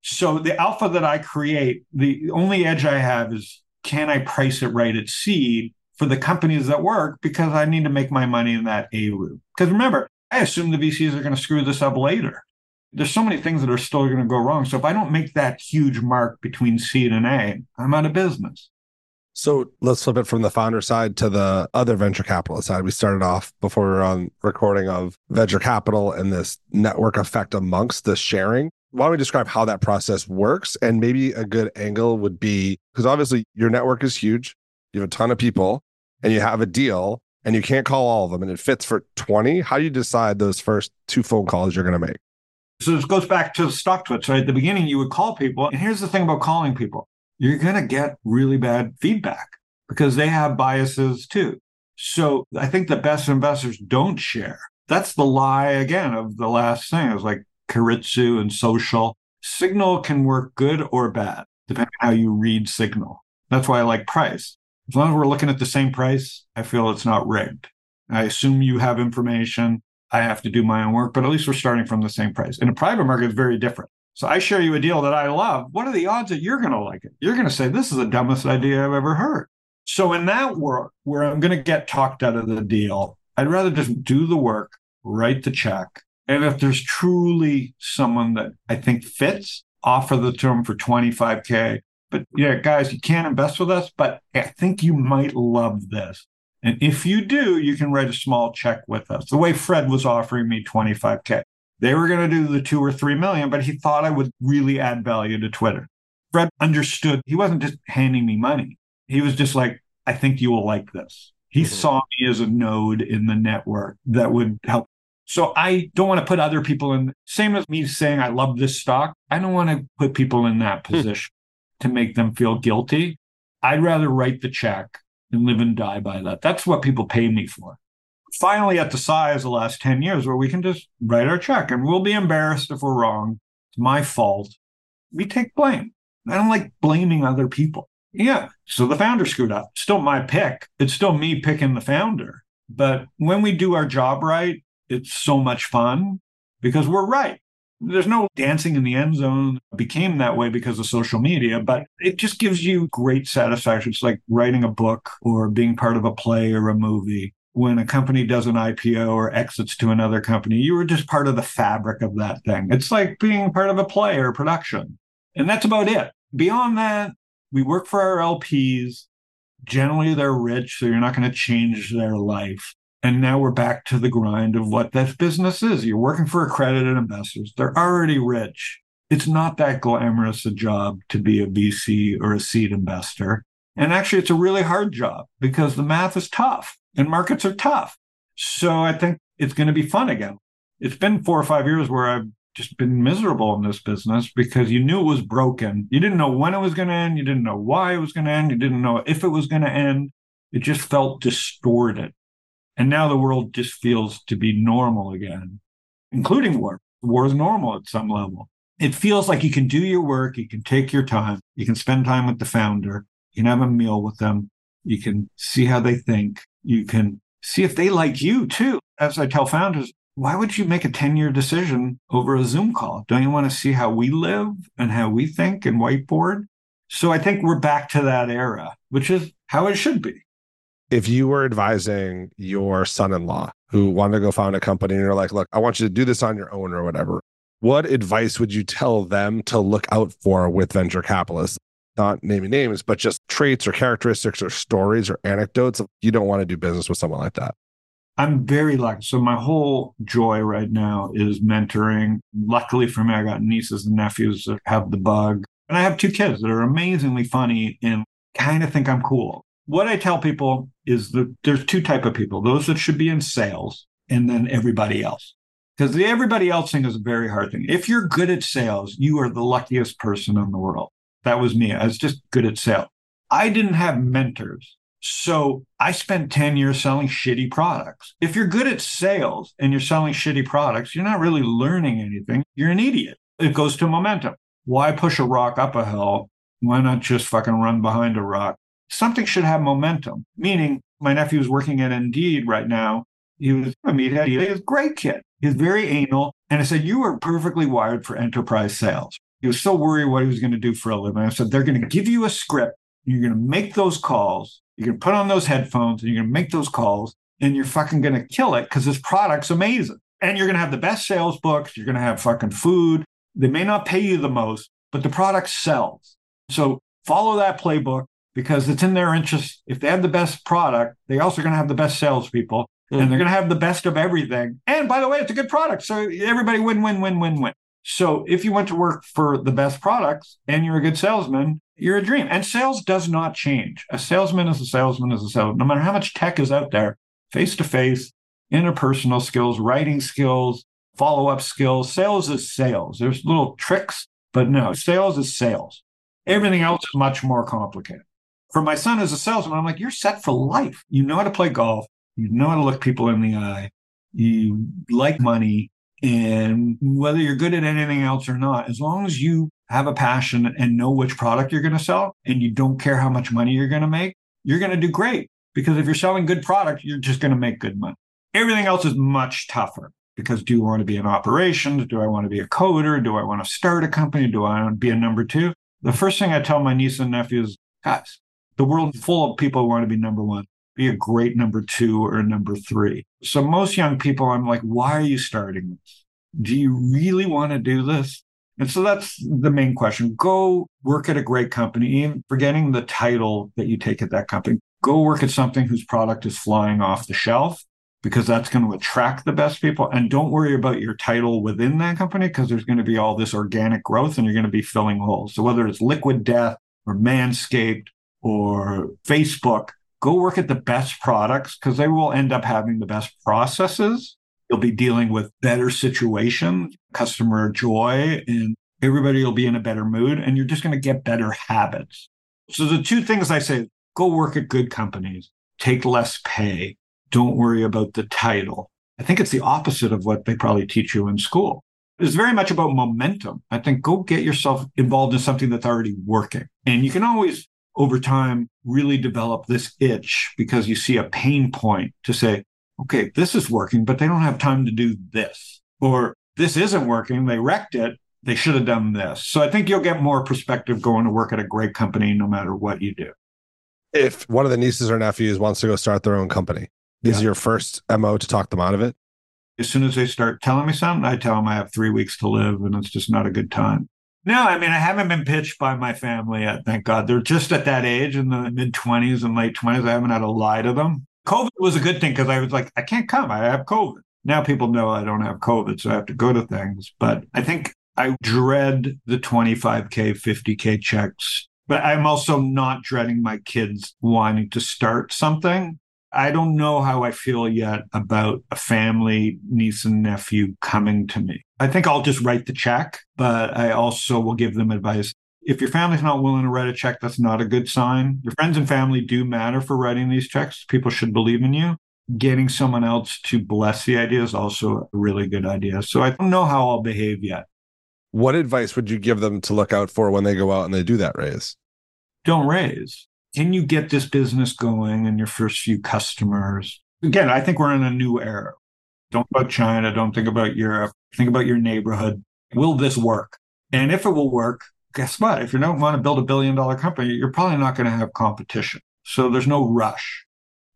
So the alpha that I create, the only edge I have is can I price it right at seed for the companies that work because I need to make my money in that A route. Because remember, I assume the VCs are going to screw this up later. There's so many things that are still going to go wrong. So if I don't make that huge mark between seed and A, I'm out of business. So let's flip it from the founder side to the other venture capitalist side. We started off before we were on recording of venture capital and this network effect amongst the sharing. Why don't we describe how that process works? And maybe a good angle would be because obviously your network is huge, you have a ton of people, and you have a deal, and you can't call all of them, and it fits for 20. How do you decide those first two phone calls you're going to make? So this goes back to StockTwits, right? At the beginning, you would call people. And here's the thing about calling people you're going to get really bad feedback because they have biases too. So I think the best investors don't share. That's the lie again of the last thing. It was like Keiretsu and social. Signal can work good or bad, depending on how you read signal. That's why I like price. As long as we're looking at the same price, I feel it's not rigged. I assume you have information. I have to do my own work, but at least we're starting from the same price. In a private market, it's very different. So I share you a deal that I love. What are the odds that you're going to like it? You're going to say, this is the dumbest idea I've ever heard. So in that world where I'm going to get talked out of the deal, I'd rather just do the work, write the check. And if there's truly someone that I think fits, offer the term for 25K. But yeah, guys, you can't invest with us, but I think you might love this. And if you do, you can write a small check with us. The way Fred was offering me 25K. They were going to do the two or three million, but he thought I would really add value to Twitter. Fred understood. He wasn't just handing me money. He was just like, I think you will like this. He mm-hmm. saw me as a node in the network that would help. So I don't want to put other people in, same as me saying, I love this stock. I don't want to put people in that hmm. position to make them feel guilty. I'd rather write the check and live and die by that. That's what people pay me for finally at the size of the last 10 years where we can just write our check and we'll be embarrassed if we're wrong. It's my fault. We take blame. I don't like blaming other people. Yeah. So the founder screwed up. Still my pick. It's still me picking the founder. But when we do our job right, it's so much fun because we're right. There's no dancing in the end zone. It became that way because of social media, but it just gives you great satisfaction. It's like writing a book or being part of a play or a movie when a company does an IPO or exits to another company, you were just part of the fabric of that thing. It's like being part of a play or a production. And that's about it. Beyond that, we work for our LPs. Generally, they're rich, so you're not going to change their life. And now we're back to the grind of what this business is. You're working for accredited investors. They're already rich. It's not that glamorous a job to be a VC or a seed investor. And actually, it's a really hard job because the math is tough and markets are tough. So I think it's going to be fun again. It's been four or five years where I've just been miserable in this business because you knew it was broken. You didn't know when it was going to end. You didn't know why it was going to end. You didn't know if it was going to end. It just felt distorted. And now the world just feels to be normal again, including war. War is normal at some level. It feels like you can do your work. You can take your time. You can spend time with the founder. You can have a meal with them. You can see how they think. You can see if they like you too. As I tell founders, why would you make a 10 year decision over a Zoom call? Don't you want to see how we live and how we think and whiteboard? So I think we're back to that era, which is how it should be. If you were advising your son in law who wanted to go found a company and you're like, look, I want you to do this on your own or whatever, what advice would you tell them to look out for with venture capitalists? not naming names, but just traits or characteristics or stories or anecdotes. You don't want to do business with someone like that. I'm very lucky. So my whole joy right now is mentoring. Luckily for me, I got nieces and nephews that have the bug. And I have two kids that are amazingly funny and kind of think I'm cool. What I tell people is that there's two type of people, those that should be in sales and then everybody else. Because the everybody else thing is a very hard thing. If you're good at sales, you are the luckiest person in the world. That was me. I was just good at sales. I didn't have mentors. So I spent 10 years selling shitty products. If you're good at sales and you're selling shitty products, you're not really learning anything. You're an idiot. It goes to momentum. Why push a rock up a hill? Why not just fucking run behind a rock? Something should have momentum, meaning my nephew is working at Indeed right now. He was a meathead. He was a great kid. He's very anal. And I said, You are perfectly wired for enterprise sales. He was so worried what he was going to do for a living. I said, They're going to give you a script. You're going to make those calls. You're going to put on those headphones and you're going to make those calls and you're fucking going to kill it because this product's amazing. And you're going to have the best sales books. You're going to have fucking food. They may not pay you the most, but the product sells. So follow that playbook because it's in their interest. If they have the best product, they also going to have the best salespeople mm. and they're going to have the best of everything. And by the way, it's a good product. So everybody win, win, win, win, win. So if you went to work for the best products and you're a good salesman, you're a dream. And sales does not change. A salesman is a salesman is a salesman. No matter how much tech is out there, face to face, interpersonal skills, writing skills, follow up skills. Sales is sales. There's little tricks, but no, sales is sales. Everything else is much more complicated. For my son as a salesman, I'm like, you're set for life. You know how to play golf. You know how to look people in the eye. You like money. And whether you're good at anything else or not, as long as you have a passion and know which product you're going to sell and you don't care how much money you're going to make, you're going to do great. Because if you're selling good product, you're just going to make good money. Everything else is much tougher because do you want to be in operations? Do I want to be a coder? Do I want to start a company? Do I want to be a number two? The first thing I tell my niece and nephews, guys, the world full of people who want to be number one. Be a great number two or number three. So most young people, I'm like, why are you starting this? Do you really want to do this? And so that's the main question. Go work at a great company, even forgetting the title that you take at that company. Go work at something whose product is flying off the shelf because that's going to attract the best people. And don't worry about your title within that company because there's going to be all this organic growth and you're going to be filling holes. So whether it's Liquid Death or Manscaped or Facebook, go work at the best products because they will end up having the best processes. You'll be dealing with better situations, customer joy, and everybody will be in a better mood and you're just going to get better habits. So the two things I say, go work at good companies, take less pay, don't worry about the title. I think it's the opposite of what they probably teach you in school. It's very much about momentum. I think go get yourself involved in something that's already working. And you can always, over time, really develop this itch because you see a pain point to say, okay, this is working, but they don't have time to do this. Or this isn't working. They wrecked it. They should have done this. So I think you'll get more perspective going to work at a great company no matter what you do. If one of the nieces or nephews wants to go start their own company, is yeah. your first MO to talk them out of it? As soon as they start telling me something, I tell them I have three weeks to live and it's just not a good time. No, I mean, I haven't been pitched by my family yet. Thank God. They're just at that age in the mid 20s and late 20s. I haven't had to lie to them. COVID was a good thing because I was like, I can't come. I have COVID. Now people know I don't have COVID, so I have to go to things. But I think I dread the 25K, 50K checks. But I'm also not dreading my kids wanting to start something I don't know how I feel yet about a family, niece and nephew coming to me. I think I'll just write the check, but I also will give them advice. If your family's not willing to write a check, that's not a good sign. Your friends and family do matter for writing these checks. People should believe in you. Getting someone else to bless the idea is also a really good idea. So I don't know how I'll behave yet. What advice would you give them to look out for when they go out and they do that raise? Don't raise can you get this business going and your first few customers? Again, I think we're in a new era. Don't think about China. Don't think about Europe. Think about your neighborhood. Will this work? And if it will work, guess what? If you don't want to build a billion dollar company, you're probably not going to have competition. So there's no rush.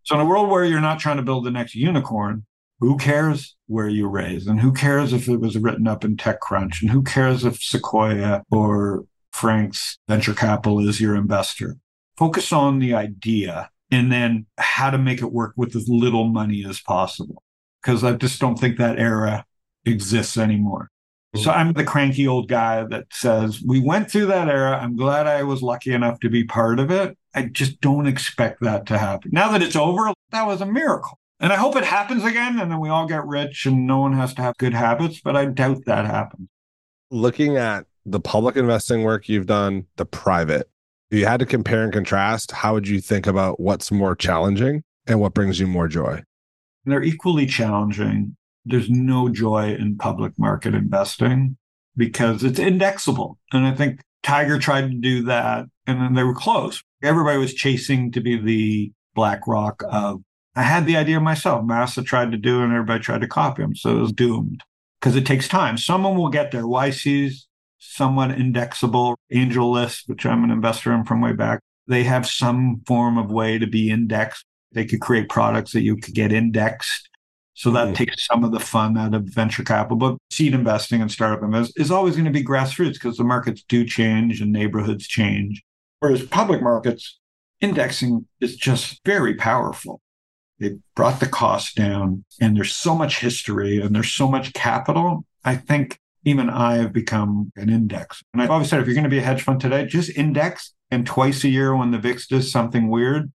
So in a world where you're not trying to build the next unicorn, who cares where you raise? And who cares if it was written up in TechCrunch? And who cares if Sequoia or Frank's venture capital is your investor? Focus on the idea and then how to make it work with as little money as possible. Because I just don't think that era exists anymore. So mm-hmm. I'm the cranky old guy that says, we went through that era. I'm glad I was lucky enough to be part of it. I just don't expect that to happen. Now that it's over, that was a miracle. And I hope it happens again and then we all get rich and no one has to have good habits, but I doubt that happens. Looking at the public investing work you've done, the private, if you had to compare and contrast, how would you think about what's more challenging and what brings you more joy? They're equally challenging. There's no joy in public market investing because it's indexable. And I think Tiger tried to do that and then they were close. Everybody was chasing to be the BlackRock of I had the idea myself. Masa tried to do it and everybody tried to copy him. So it was doomed because it takes time. Someone will get there. YC's somewhat indexable. AngelList, which I'm an investor in from way back, they have some form of way to be indexed. They could create products that you could get indexed. So that mm-hmm. takes some of the fun out of venture capital. But seed investing and startup investing is always going to be grassroots because the markets do change and neighborhoods change. Whereas public markets, indexing is just very powerful. They brought the cost down and there's so much history and there's so much capital. I think even I have become an index. And I've always said if you're going to be a hedge fund today, just index and twice a year when the VIX does something weird,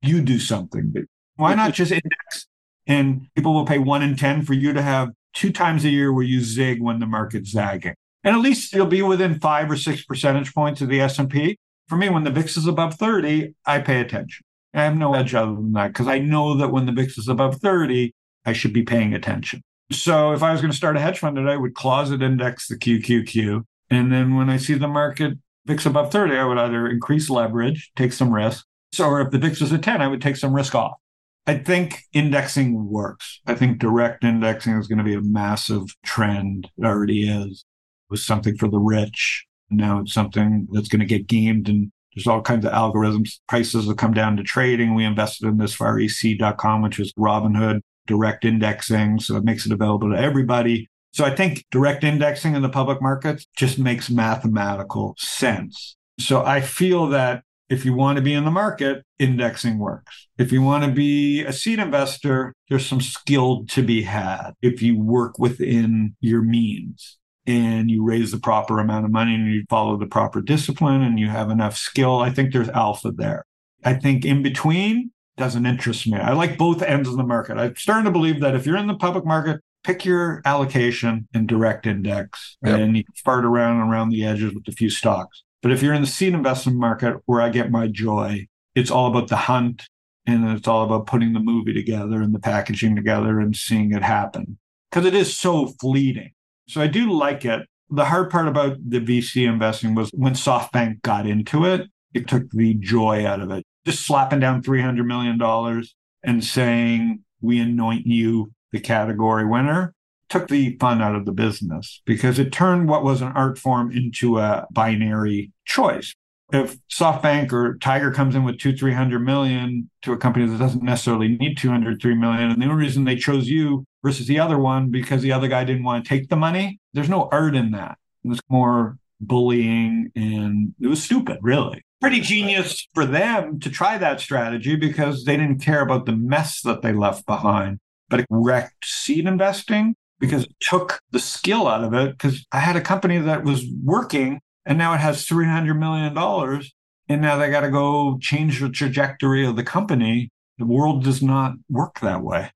you do something. Why not just index and people will pay one in 10 for you to have two times a year where you zig when the market's zagging. And at least you'll be within five or six percentage points of the S&P. For me, when the VIX is above 30, I pay attention. I have no edge other than that because I know that when the VIX is above 30, I should be paying attention. So if I was going to start a hedge fund today, I would closet index the QQQ. And then when I see the market VIX above 30, I would either increase leverage, take some risk. So, or if the VIX was at 10, I would take some risk off. I think indexing works. I think direct indexing is going to be a massive trend. It already is. It was something for the rich. Now it's something that's going to get gamed and there's all kinds of algorithms. Prices will come down to trading. We invested in this Frec.com, which is Robinhood direct indexing. So it makes it available to everybody. So I think direct indexing in the public markets just makes mathematical sense. So I feel that if you want to be in the market, indexing works. If you want to be a seed investor, there's some skill to be had if you work within your means and you raise the proper amount of money and you follow the proper discipline and you have enough skill, I think there's alpha there. I think in between doesn't interest me. I like both ends of the market. I'm starting to believe that if you're in the public market, pick your allocation and direct index yep. and you fart around around the edges with a few stocks. But if you're in the seed investment market where I get my joy, it's all about the hunt and it's all about putting the movie together and the packaging together and seeing it happen because it is so fleeting. So I do like it. The hard part about the VC investing was when SoftBank got into it, it took the joy out of it. Just slapping down $300 million and saying, we anoint you the category winner took the fun out of the business because it turned what was an art form into a binary choice. If SoftBank or Tiger comes in with two, 300 million to a company that doesn't necessarily need 203 million, and the only reason they chose you versus the other one because the other guy didn't want to take the money. There's no art in that. It was more bullying and it was stupid, really. Pretty genius for them to try that strategy because they didn't care about the mess that they left behind. But it wrecked seed investing because it took the skill out of it. Because I had a company that was working and now it has $300 million. And now they got to go change the trajectory of the company. The world does not work that way.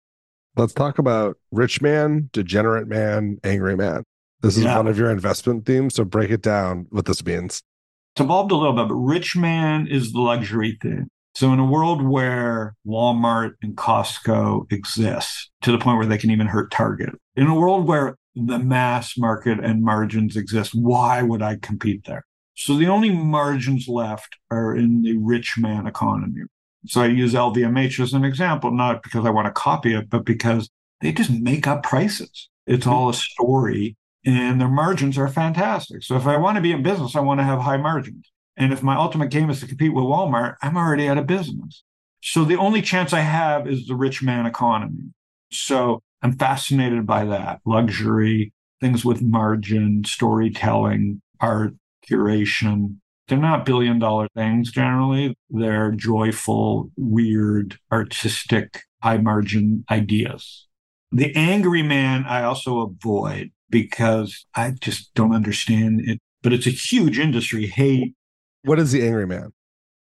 Let's talk about rich man, degenerate man, angry man. This is yeah. one of your investment themes. So break it down what this means. It's evolved a little bit, but rich man is the luxury thing. So in a world where Walmart and Costco exist to the point where they can even hurt Target, in a world where the mass market and margins exist, why would I compete there? So the only margins left are in the rich man economy. So I use LVMH as an example, not because I want to copy it, but because they just make up prices. It's mm-hmm. all a story and their margins are fantastic. So if I want to be in business, I want to have high margins. And if my ultimate game is to compete with Walmart, I'm already out of business. So the only chance I have is the rich man economy. So I'm fascinated by that luxury, things with margin, storytelling, art, curation. They're not billion dollar things generally. They're joyful, weird, artistic, high margin ideas. The angry man I also avoid because I just don't understand it. But it's a huge industry. Hate. What is the angry man?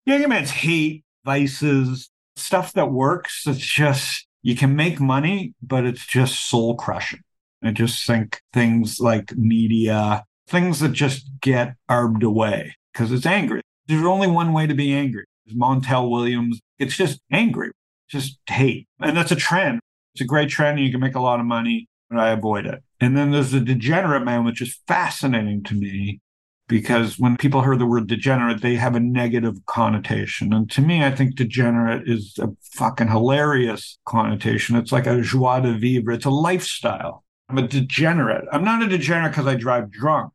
The angry man's hate, vices, stuff that works. It's just you can make money, but it's just soul crushing. I just think things like media, things that just get arbed away because it's angry. There's only one way to be angry. Montel Williams. It's just angry, just hate. And that's a trend. It's a great trend and you can make a lot of money, but I avoid it. And then there's the degenerate man, which is fascinating to me because when people hear the word degenerate, they have a negative connotation. And to me, I think degenerate is a fucking hilarious connotation. It's like a joie de vivre, it's a lifestyle. I'm a degenerate. I'm not a degenerate because I drive drunk.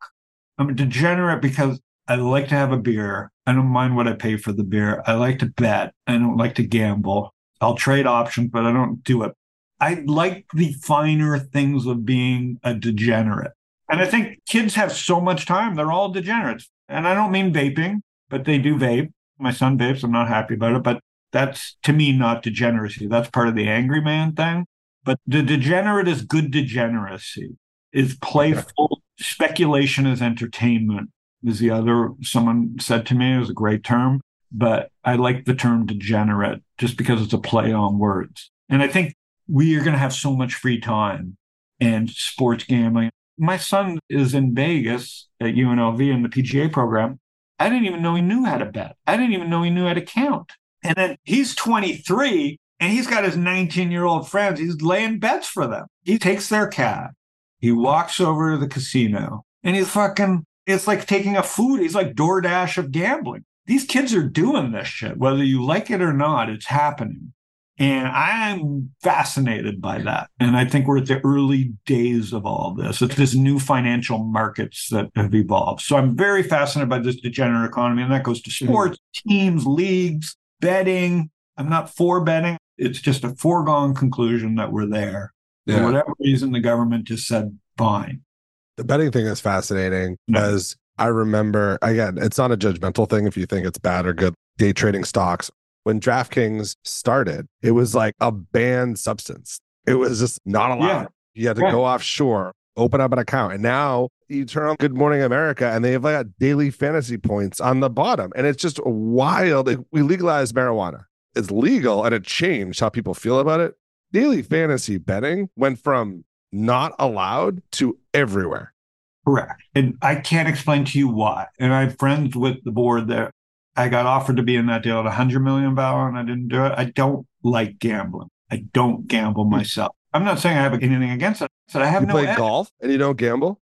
I'm a degenerate because I like to have a beer. I don't mind what I pay for the beer. I like to bet. I don't like to gamble. I'll trade options, but I don't do it. I like the finer things of being a degenerate. And I think kids have so much time. They're all degenerates. And I don't mean vaping, but they do vape. My son vapes. I'm not happy about it, but that's to me not degeneracy. That's part of the angry man thing. But the degenerate is good degeneracy, is playful. Speculation is entertainment, is the other someone said to me. It was a great term, but I like the term degenerate just because it's a play on words. And I think we are going to have so much free time and sports gambling. My son is in Vegas at UNLV in the PGA program. I didn't even know he knew how to bet. I didn't even know he knew how to count. And then he's 23 and he's got his 19 year old friends. He's laying bets for them. He takes their cab. He walks over to the casino and he's fucking, it's like taking a food. He's like DoorDash of gambling. These kids are doing this shit. Whether you like it or not, it's happening. And I'm fascinated by that. And I think we're at the early days of all this. It's this new financial markets that have evolved. So I'm very fascinated by this degenerate economy. And that goes to mm-hmm. sports, teams, leagues, betting. I'm not for betting. It's just a foregone conclusion that we're there. Yeah. For whatever reason, the government just said, fine. The betting thing is fascinating because no. I remember, again, it's not a judgmental thing if you think it's bad or good. Day trading stocks when DraftKings started, it was like a banned substance. It was just not allowed. Yeah. You had to go offshore, open up an account. And now you turn on Good Morning America and they have like daily fantasy points on the bottom. And it's just wild. We legalized marijuana. It's legal and it changed how people feel about it. Daily fantasy betting went from not allowed to everywhere. Correct. And I can't explain to you why. And I have friends with the board that I got offered to be in that deal at a hundred million dollar and I didn't do it. I don't like gambling. I don't gamble myself. I'm not saying I have anything against it. I said I have you no play golf and you don't gamble?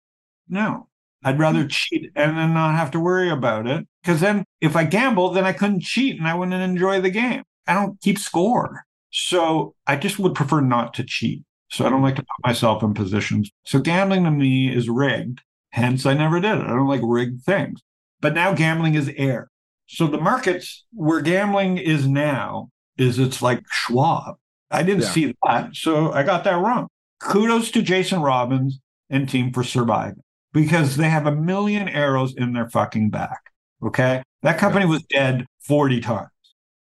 No. I'd rather hmm. cheat and then not have to worry about it. Because then if I gamble, then I couldn't cheat and I wouldn't enjoy the game. I don't keep score. So I just would prefer not to cheat. So I don't like to put myself in positions. So gambling to me is rigged. Hence, I never did it. I don't like rigged things. But now gambling is air. So the markets where gambling is now is it's like Schwab. I didn't yeah. see that. So I got that wrong. Kudos to Jason Robins and team for surviving because they have a million arrows in their fucking back. Okay. That company was dead 40 times.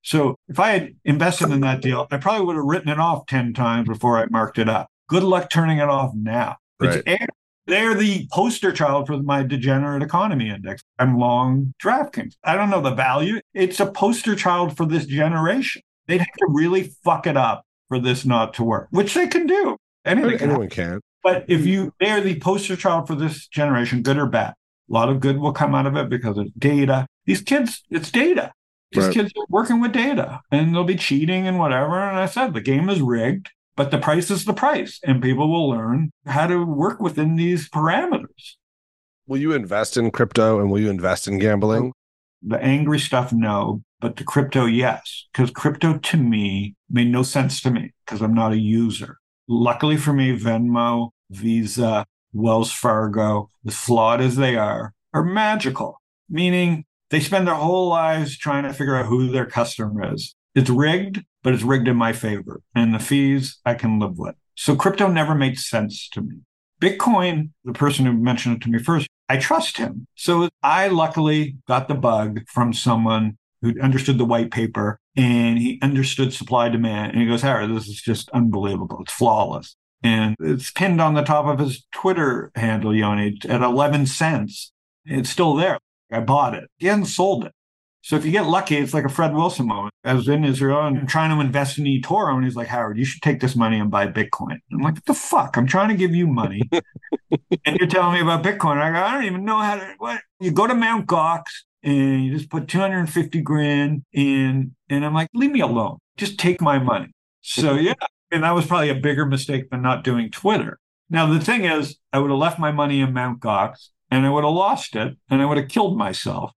So if I had invested in that deal, I probably would have written it off 10 times before I marked it up. Good luck turning it off now. Right. It's air. They're the poster child for my degenerate economy index. I'm long DraftKings. I don't know the value. It's a poster child for this generation. They'd have to really fuck it up for this not to work, which they can do. Anything can Anyone can. But if you, they're the poster child for this generation, good or bad. A lot of good will come out of it because of data. These kids, it's data. These right. kids are working with data and they'll be cheating and whatever. And I said, the game is rigged but the price is the price and people will learn how to work within these parameters. Will you invest in crypto and will you invest in gambling? The angry stuff no but the crypto yes because crypto to me made no sense to me because i'm not a user. Luckily for me venmo visa wells fargo as flawed as they are are magical meaning they spend their whole lives trying to figure out who their customer is. It's rigged, but it's rigged in my favor. And the fees I can live with. So crypto never made sense to me. Bitcoin, the person who mentioned it to me first, I trust him. So I luckily got the bug from someone who understood the white paper and he understood supply demand. And he goes, Harry, this is just unbelievable. It's flawless. And it's pinned on the top of his Twitter handle, Yoni, at 11 cents. It's still there. I bought it. Hasn't sold it. So if you get lucky, it's like a Fred Wilson moment. I was in Israel and trying to invest in eToro, and he's like, Howard, you should take this money and buy Bitcoin. I'm like, what the fuck? I'm trying to give you money. and you're telling me about Bitcoin. I go, I don't even know how to what you go to Mount Gox and you just put 250 grand in, and I'm like, leave me alone. Just take my money. So yeah. And that was probably a bigger mistake than not doing Twitter. Now, the thing is, I would have left my money in Mount Gox and I would have lost it and I would have killed myself.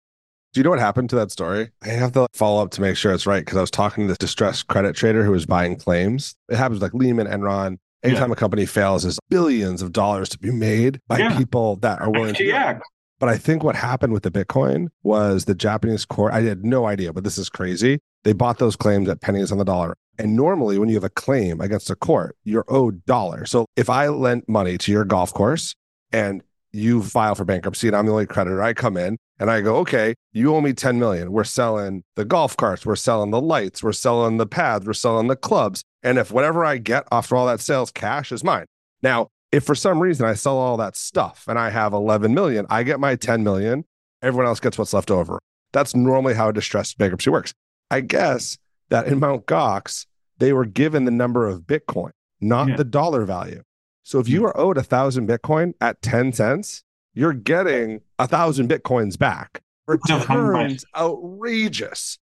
Do you know what happened to that story? I have to follow up to make sure it's right because I was talking to this distressed credit trader who was buying claims. It happens like Lehman, Enron. Anytime yeah. a company fails, there's billions of dollars to be made by yeah. people that are willing FTX. to. But I think what happened with the Bitcoin was the Japanese court, I had no idea, but this is crazy. They bought those claims at pennies on the dollar. And normally, when you have a claim against a court, you're owed dollars. So if I lent money to your golf course and you file for bankruptcy and I'm the only creditor, I come in and I go, okay, you owe me 10 million. We're selling the golf carts, we're selling the lights, we're selling the pads, we're selling the clubs. And if whatever I get after all that sales cash is mine. Now, if for some reason I sell all that stuff and I have 11 million, I get my 10 million. Everyone else gets what's left over. That's normally how a distressed bankruptcy works. I guess that in Mount Gox, they were given the number of Bitcoin, not yeah. the dollar value. So if you are owed a thousand Bitcoin at 10 cents, you're getting a thousand Bitcoins back. Returns outrageous.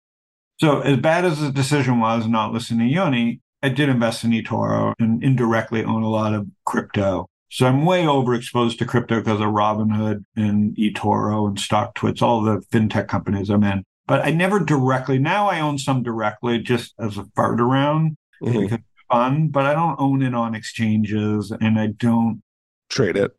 So as bad as the decision was not listening to Yoni, I did invest in eToro and indirectly own a lot of crypto. So I'm way overexposed to crypto because of Robinhood and eToro and StockTwits, all the fintech companies I'm in. But I never directly, now I own some directly just as a fart around mm-hmm. because fun, but I don't own it on exchanges and I don't trade it.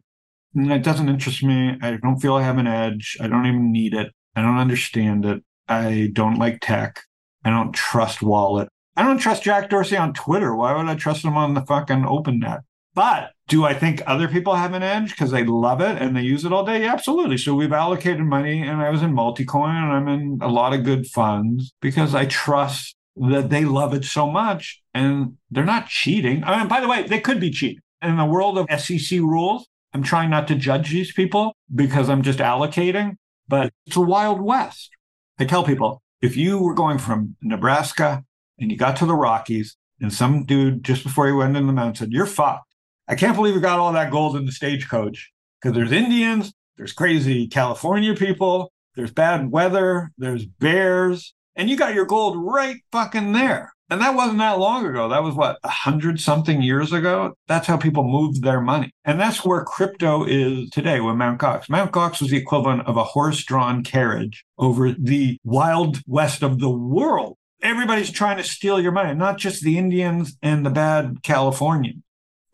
Mm, it doesn't interest me. I don't feel I have an edge. I don't even need it. I don't understand it. I don't like tech. I don't trust wallet. I don't trust Jack Dorsey on Twitter. Why would I trust him on the fucking open net? But do I think other people have an edge because they love it and they use it all day? Yeah, absolutely. So we've allocated money and I was in Multicoin and I'm in a lot of good funds because I trust that they love it so much and they're not cheating. I mean, by the way, they could be cheating. In the world of SEC rules, I'm trying not to judge these people because I'm just allocating, but it's a wild west. I tell people if you were going from Nebraska and you got to the Rockies and some dude just before he went in the mountain said, You're fucked I can't believe we got all that gold in the stagecoach because there's Indians, there's crazy California people, there's bad weather, there's bears, and you got your gold right fucking there. And that wasn't that long ago. That was what, a hundred something years ago? That's how people moved their money. And that's where crypto is today with Mount Gox. Mount Gox was the equivalent of a horse drawn carriage over the wild west of the world. Everybody's trying to steal your money, not just the Indians and the bad Californians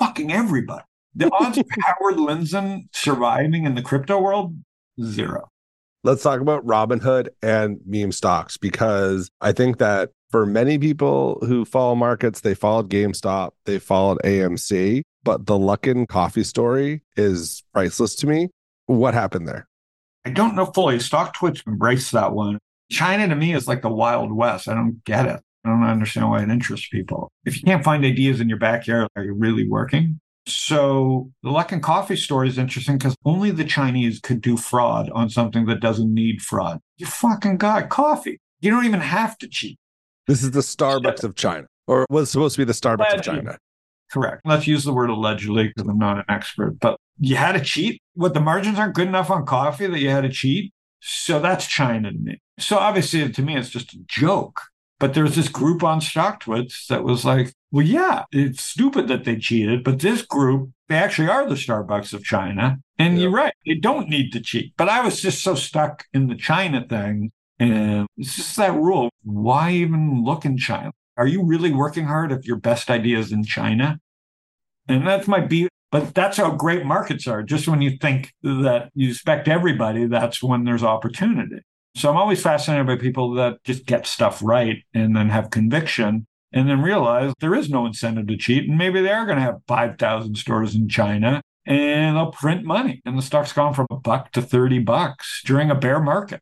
fucking everybody. The odds of Howard Lindzon surviving in the crypto world, zero. Let's talk about Robinhood and meme stocks because I think that for many people who follow markets, they followed GameStop, they followed AMC, but the Luckin coffee story is priceless to me. What happened there? I don't know fully. StockTwits embraced that one. China to me is like the Wild West. I don't get it. I don't understand why it interests people. If you can't find ideas in your backyard, are you really working? So the Luckin Coffee story is interesting because only the Chinese could do fraud on something that doesn't need fraud. You fucking got coffee. You don't even have to cheat. This is the Starbucks of China, or was supposed to be the Starbucks of China. Correct. Let's use the word allegedly because I'm not an expert, but you had to cheat. What the margins aren't good enough on coffee that you had to cheat. So that's China to me. So obviously to me, it's just a joke. But there was this group on StockTwits that was like, well, yeah, it's stupid that they cheated, but this group, they actually are the Starbucks of China. And you're right, they don't need to cheat. But I was just so stuck in the China thing. And it's just that rule. Why even look in China? Are you really working hard if your best idea is in China? And that's my beat. But that's how great markets are. Just when you think that you expect everybody, that's when there's opportunity. So I'm always fascinated by people that just get stuff right and then have conviction and then realize there is no incentive to cheat. And maybe they are going to have 5,000 stores in China and they'll print money. And the stock's gone from a buck to 30 bucks during a bear market.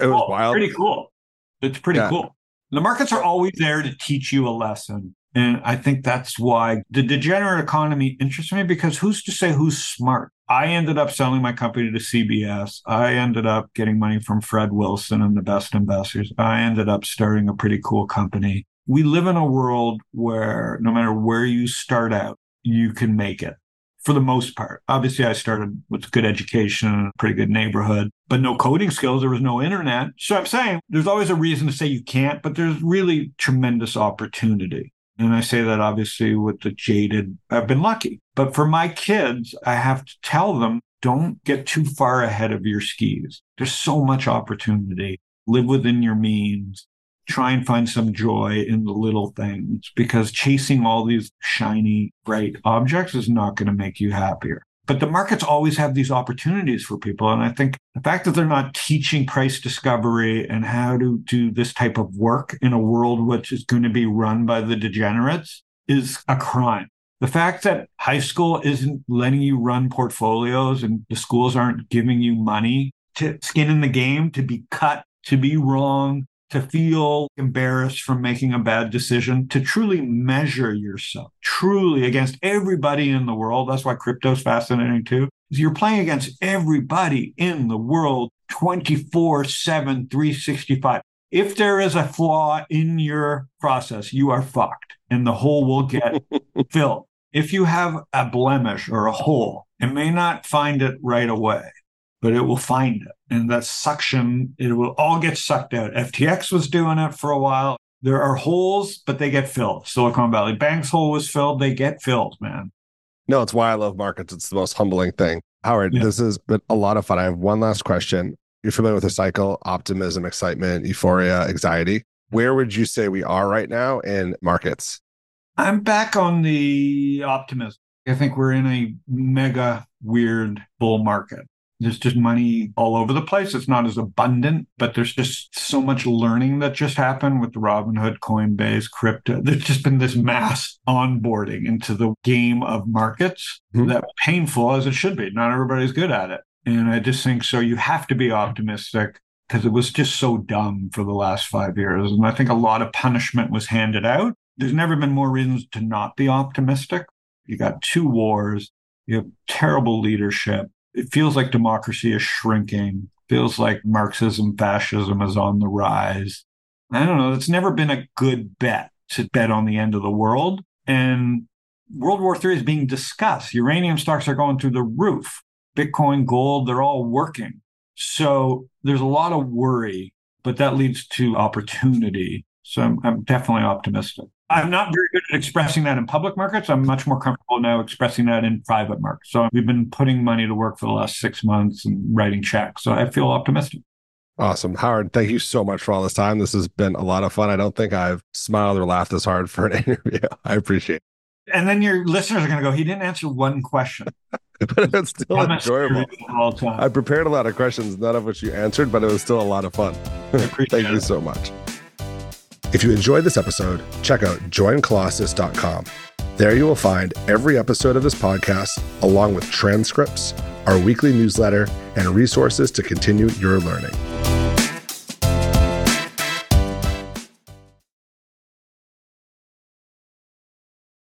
It was oh, wild. Pretty cool. It's pretty yeah. cool. The markets are always there to teach you a lesson. And I think that's why the degenerate economy interests me because who's to say who's smart? I ended up selling my company to CBS. I ended up getting money from Fred Wilson and the best investors. I ended up starting a pretty cool company. We live in a world where no matter where you start out, you can make it for the most part. Obviously, I started with good education a pretty good neighborhood, but no coding skills. There was no internet. So I'm saying there's always a reason to say you can't, but there's really tremendous opportunity. And I say that obviously with the jaded, I've been lucky. But for my kids, I have to tell them don't get too far ahead of your skis. There's so much opportunity. Live within your means. Try and find some joy in the little things because chasing all these shiny, bright objects is not going to make you happier. But the markets always have these opportunities for people. And I think the fact that they're not teaching price discovery and how to do this type of work in a world which is going to be run by the degenerates is a crime. The fact that high school isn't letting you run portfolios and the schools aren't giving you money to skin in the game, to be cut, to be wrong, to feel embarrassed from making a bad decision, to truly measure yourself, truly against everybody in the world. That's why crypto's fascinating too. You're playing against everybody in the world 24 7, 365. If there is a flaw in your process, you are fucked and the hole will get filled. If you have a blemish or a hole, it may not find it right away but it will find it. And that suction, it will all get sucked out. FTX was doing it for a while. There are holes, but they get filled. Silicon Valley Bank's hole was filled. They get filled, man. No, it's why I love markets. It's the most humbling thing. Howard, yeah. this has been a lot of fun. I have one last question. You're familiar with the cycle optimism, excitement, euphoria, anxiety. Where would you say we are right now in markets? I'm back on the optimism. I think we're in a mega weird bull market. There's just money all over the place. It's not as abundant, but there's just so much learning that just happened with the Robinhood, Coinbase, crypto. There's just been this mass onboarding into the game of markets mm-hmm. that painful as it should be. Not everybody's good at it. And I just think so you have to be optimistic because it was just so dumb for the last five years. And I think a lot of punishment was handed out. There's never been more reasons to not be optimistic. You got two wars, you have terrible leadership it feels like democracy is shrinking. Feels like Marxism, fascism is on the rise. I don't know. It's never been a good bet to bet on the end of the world. And World War III is being discussed. Uranium stocks are going through the roof. Bitcoin, gold, they're all working. So there's a lot of worry, but that leads to opportunity. So I'm, I'm definitely optimistic. I'm not very good at expressing that in public markets. I'm much more comfortable now expressing that in private markets. So we've been putting money to work for the last six months and writing checks. So I feel optimistic. Awesome. Howard, thank you so much for all this time. This has been a lot of fun. I don't think I've smiled or laughed this hard for an interview. I appreciate it. And then your listeners are going to go, he didn't answer one question. but it's still I'm enjoyable. All time. I prepared a lot of questions, none of which you answered, but it was still a lot of fun. thank it. you so much. If you enjoyed this episode, check out joincolossus.com. There you will find every episode of this podcast, along with transcripts, our weekly newsletter, and resources to continue your learning.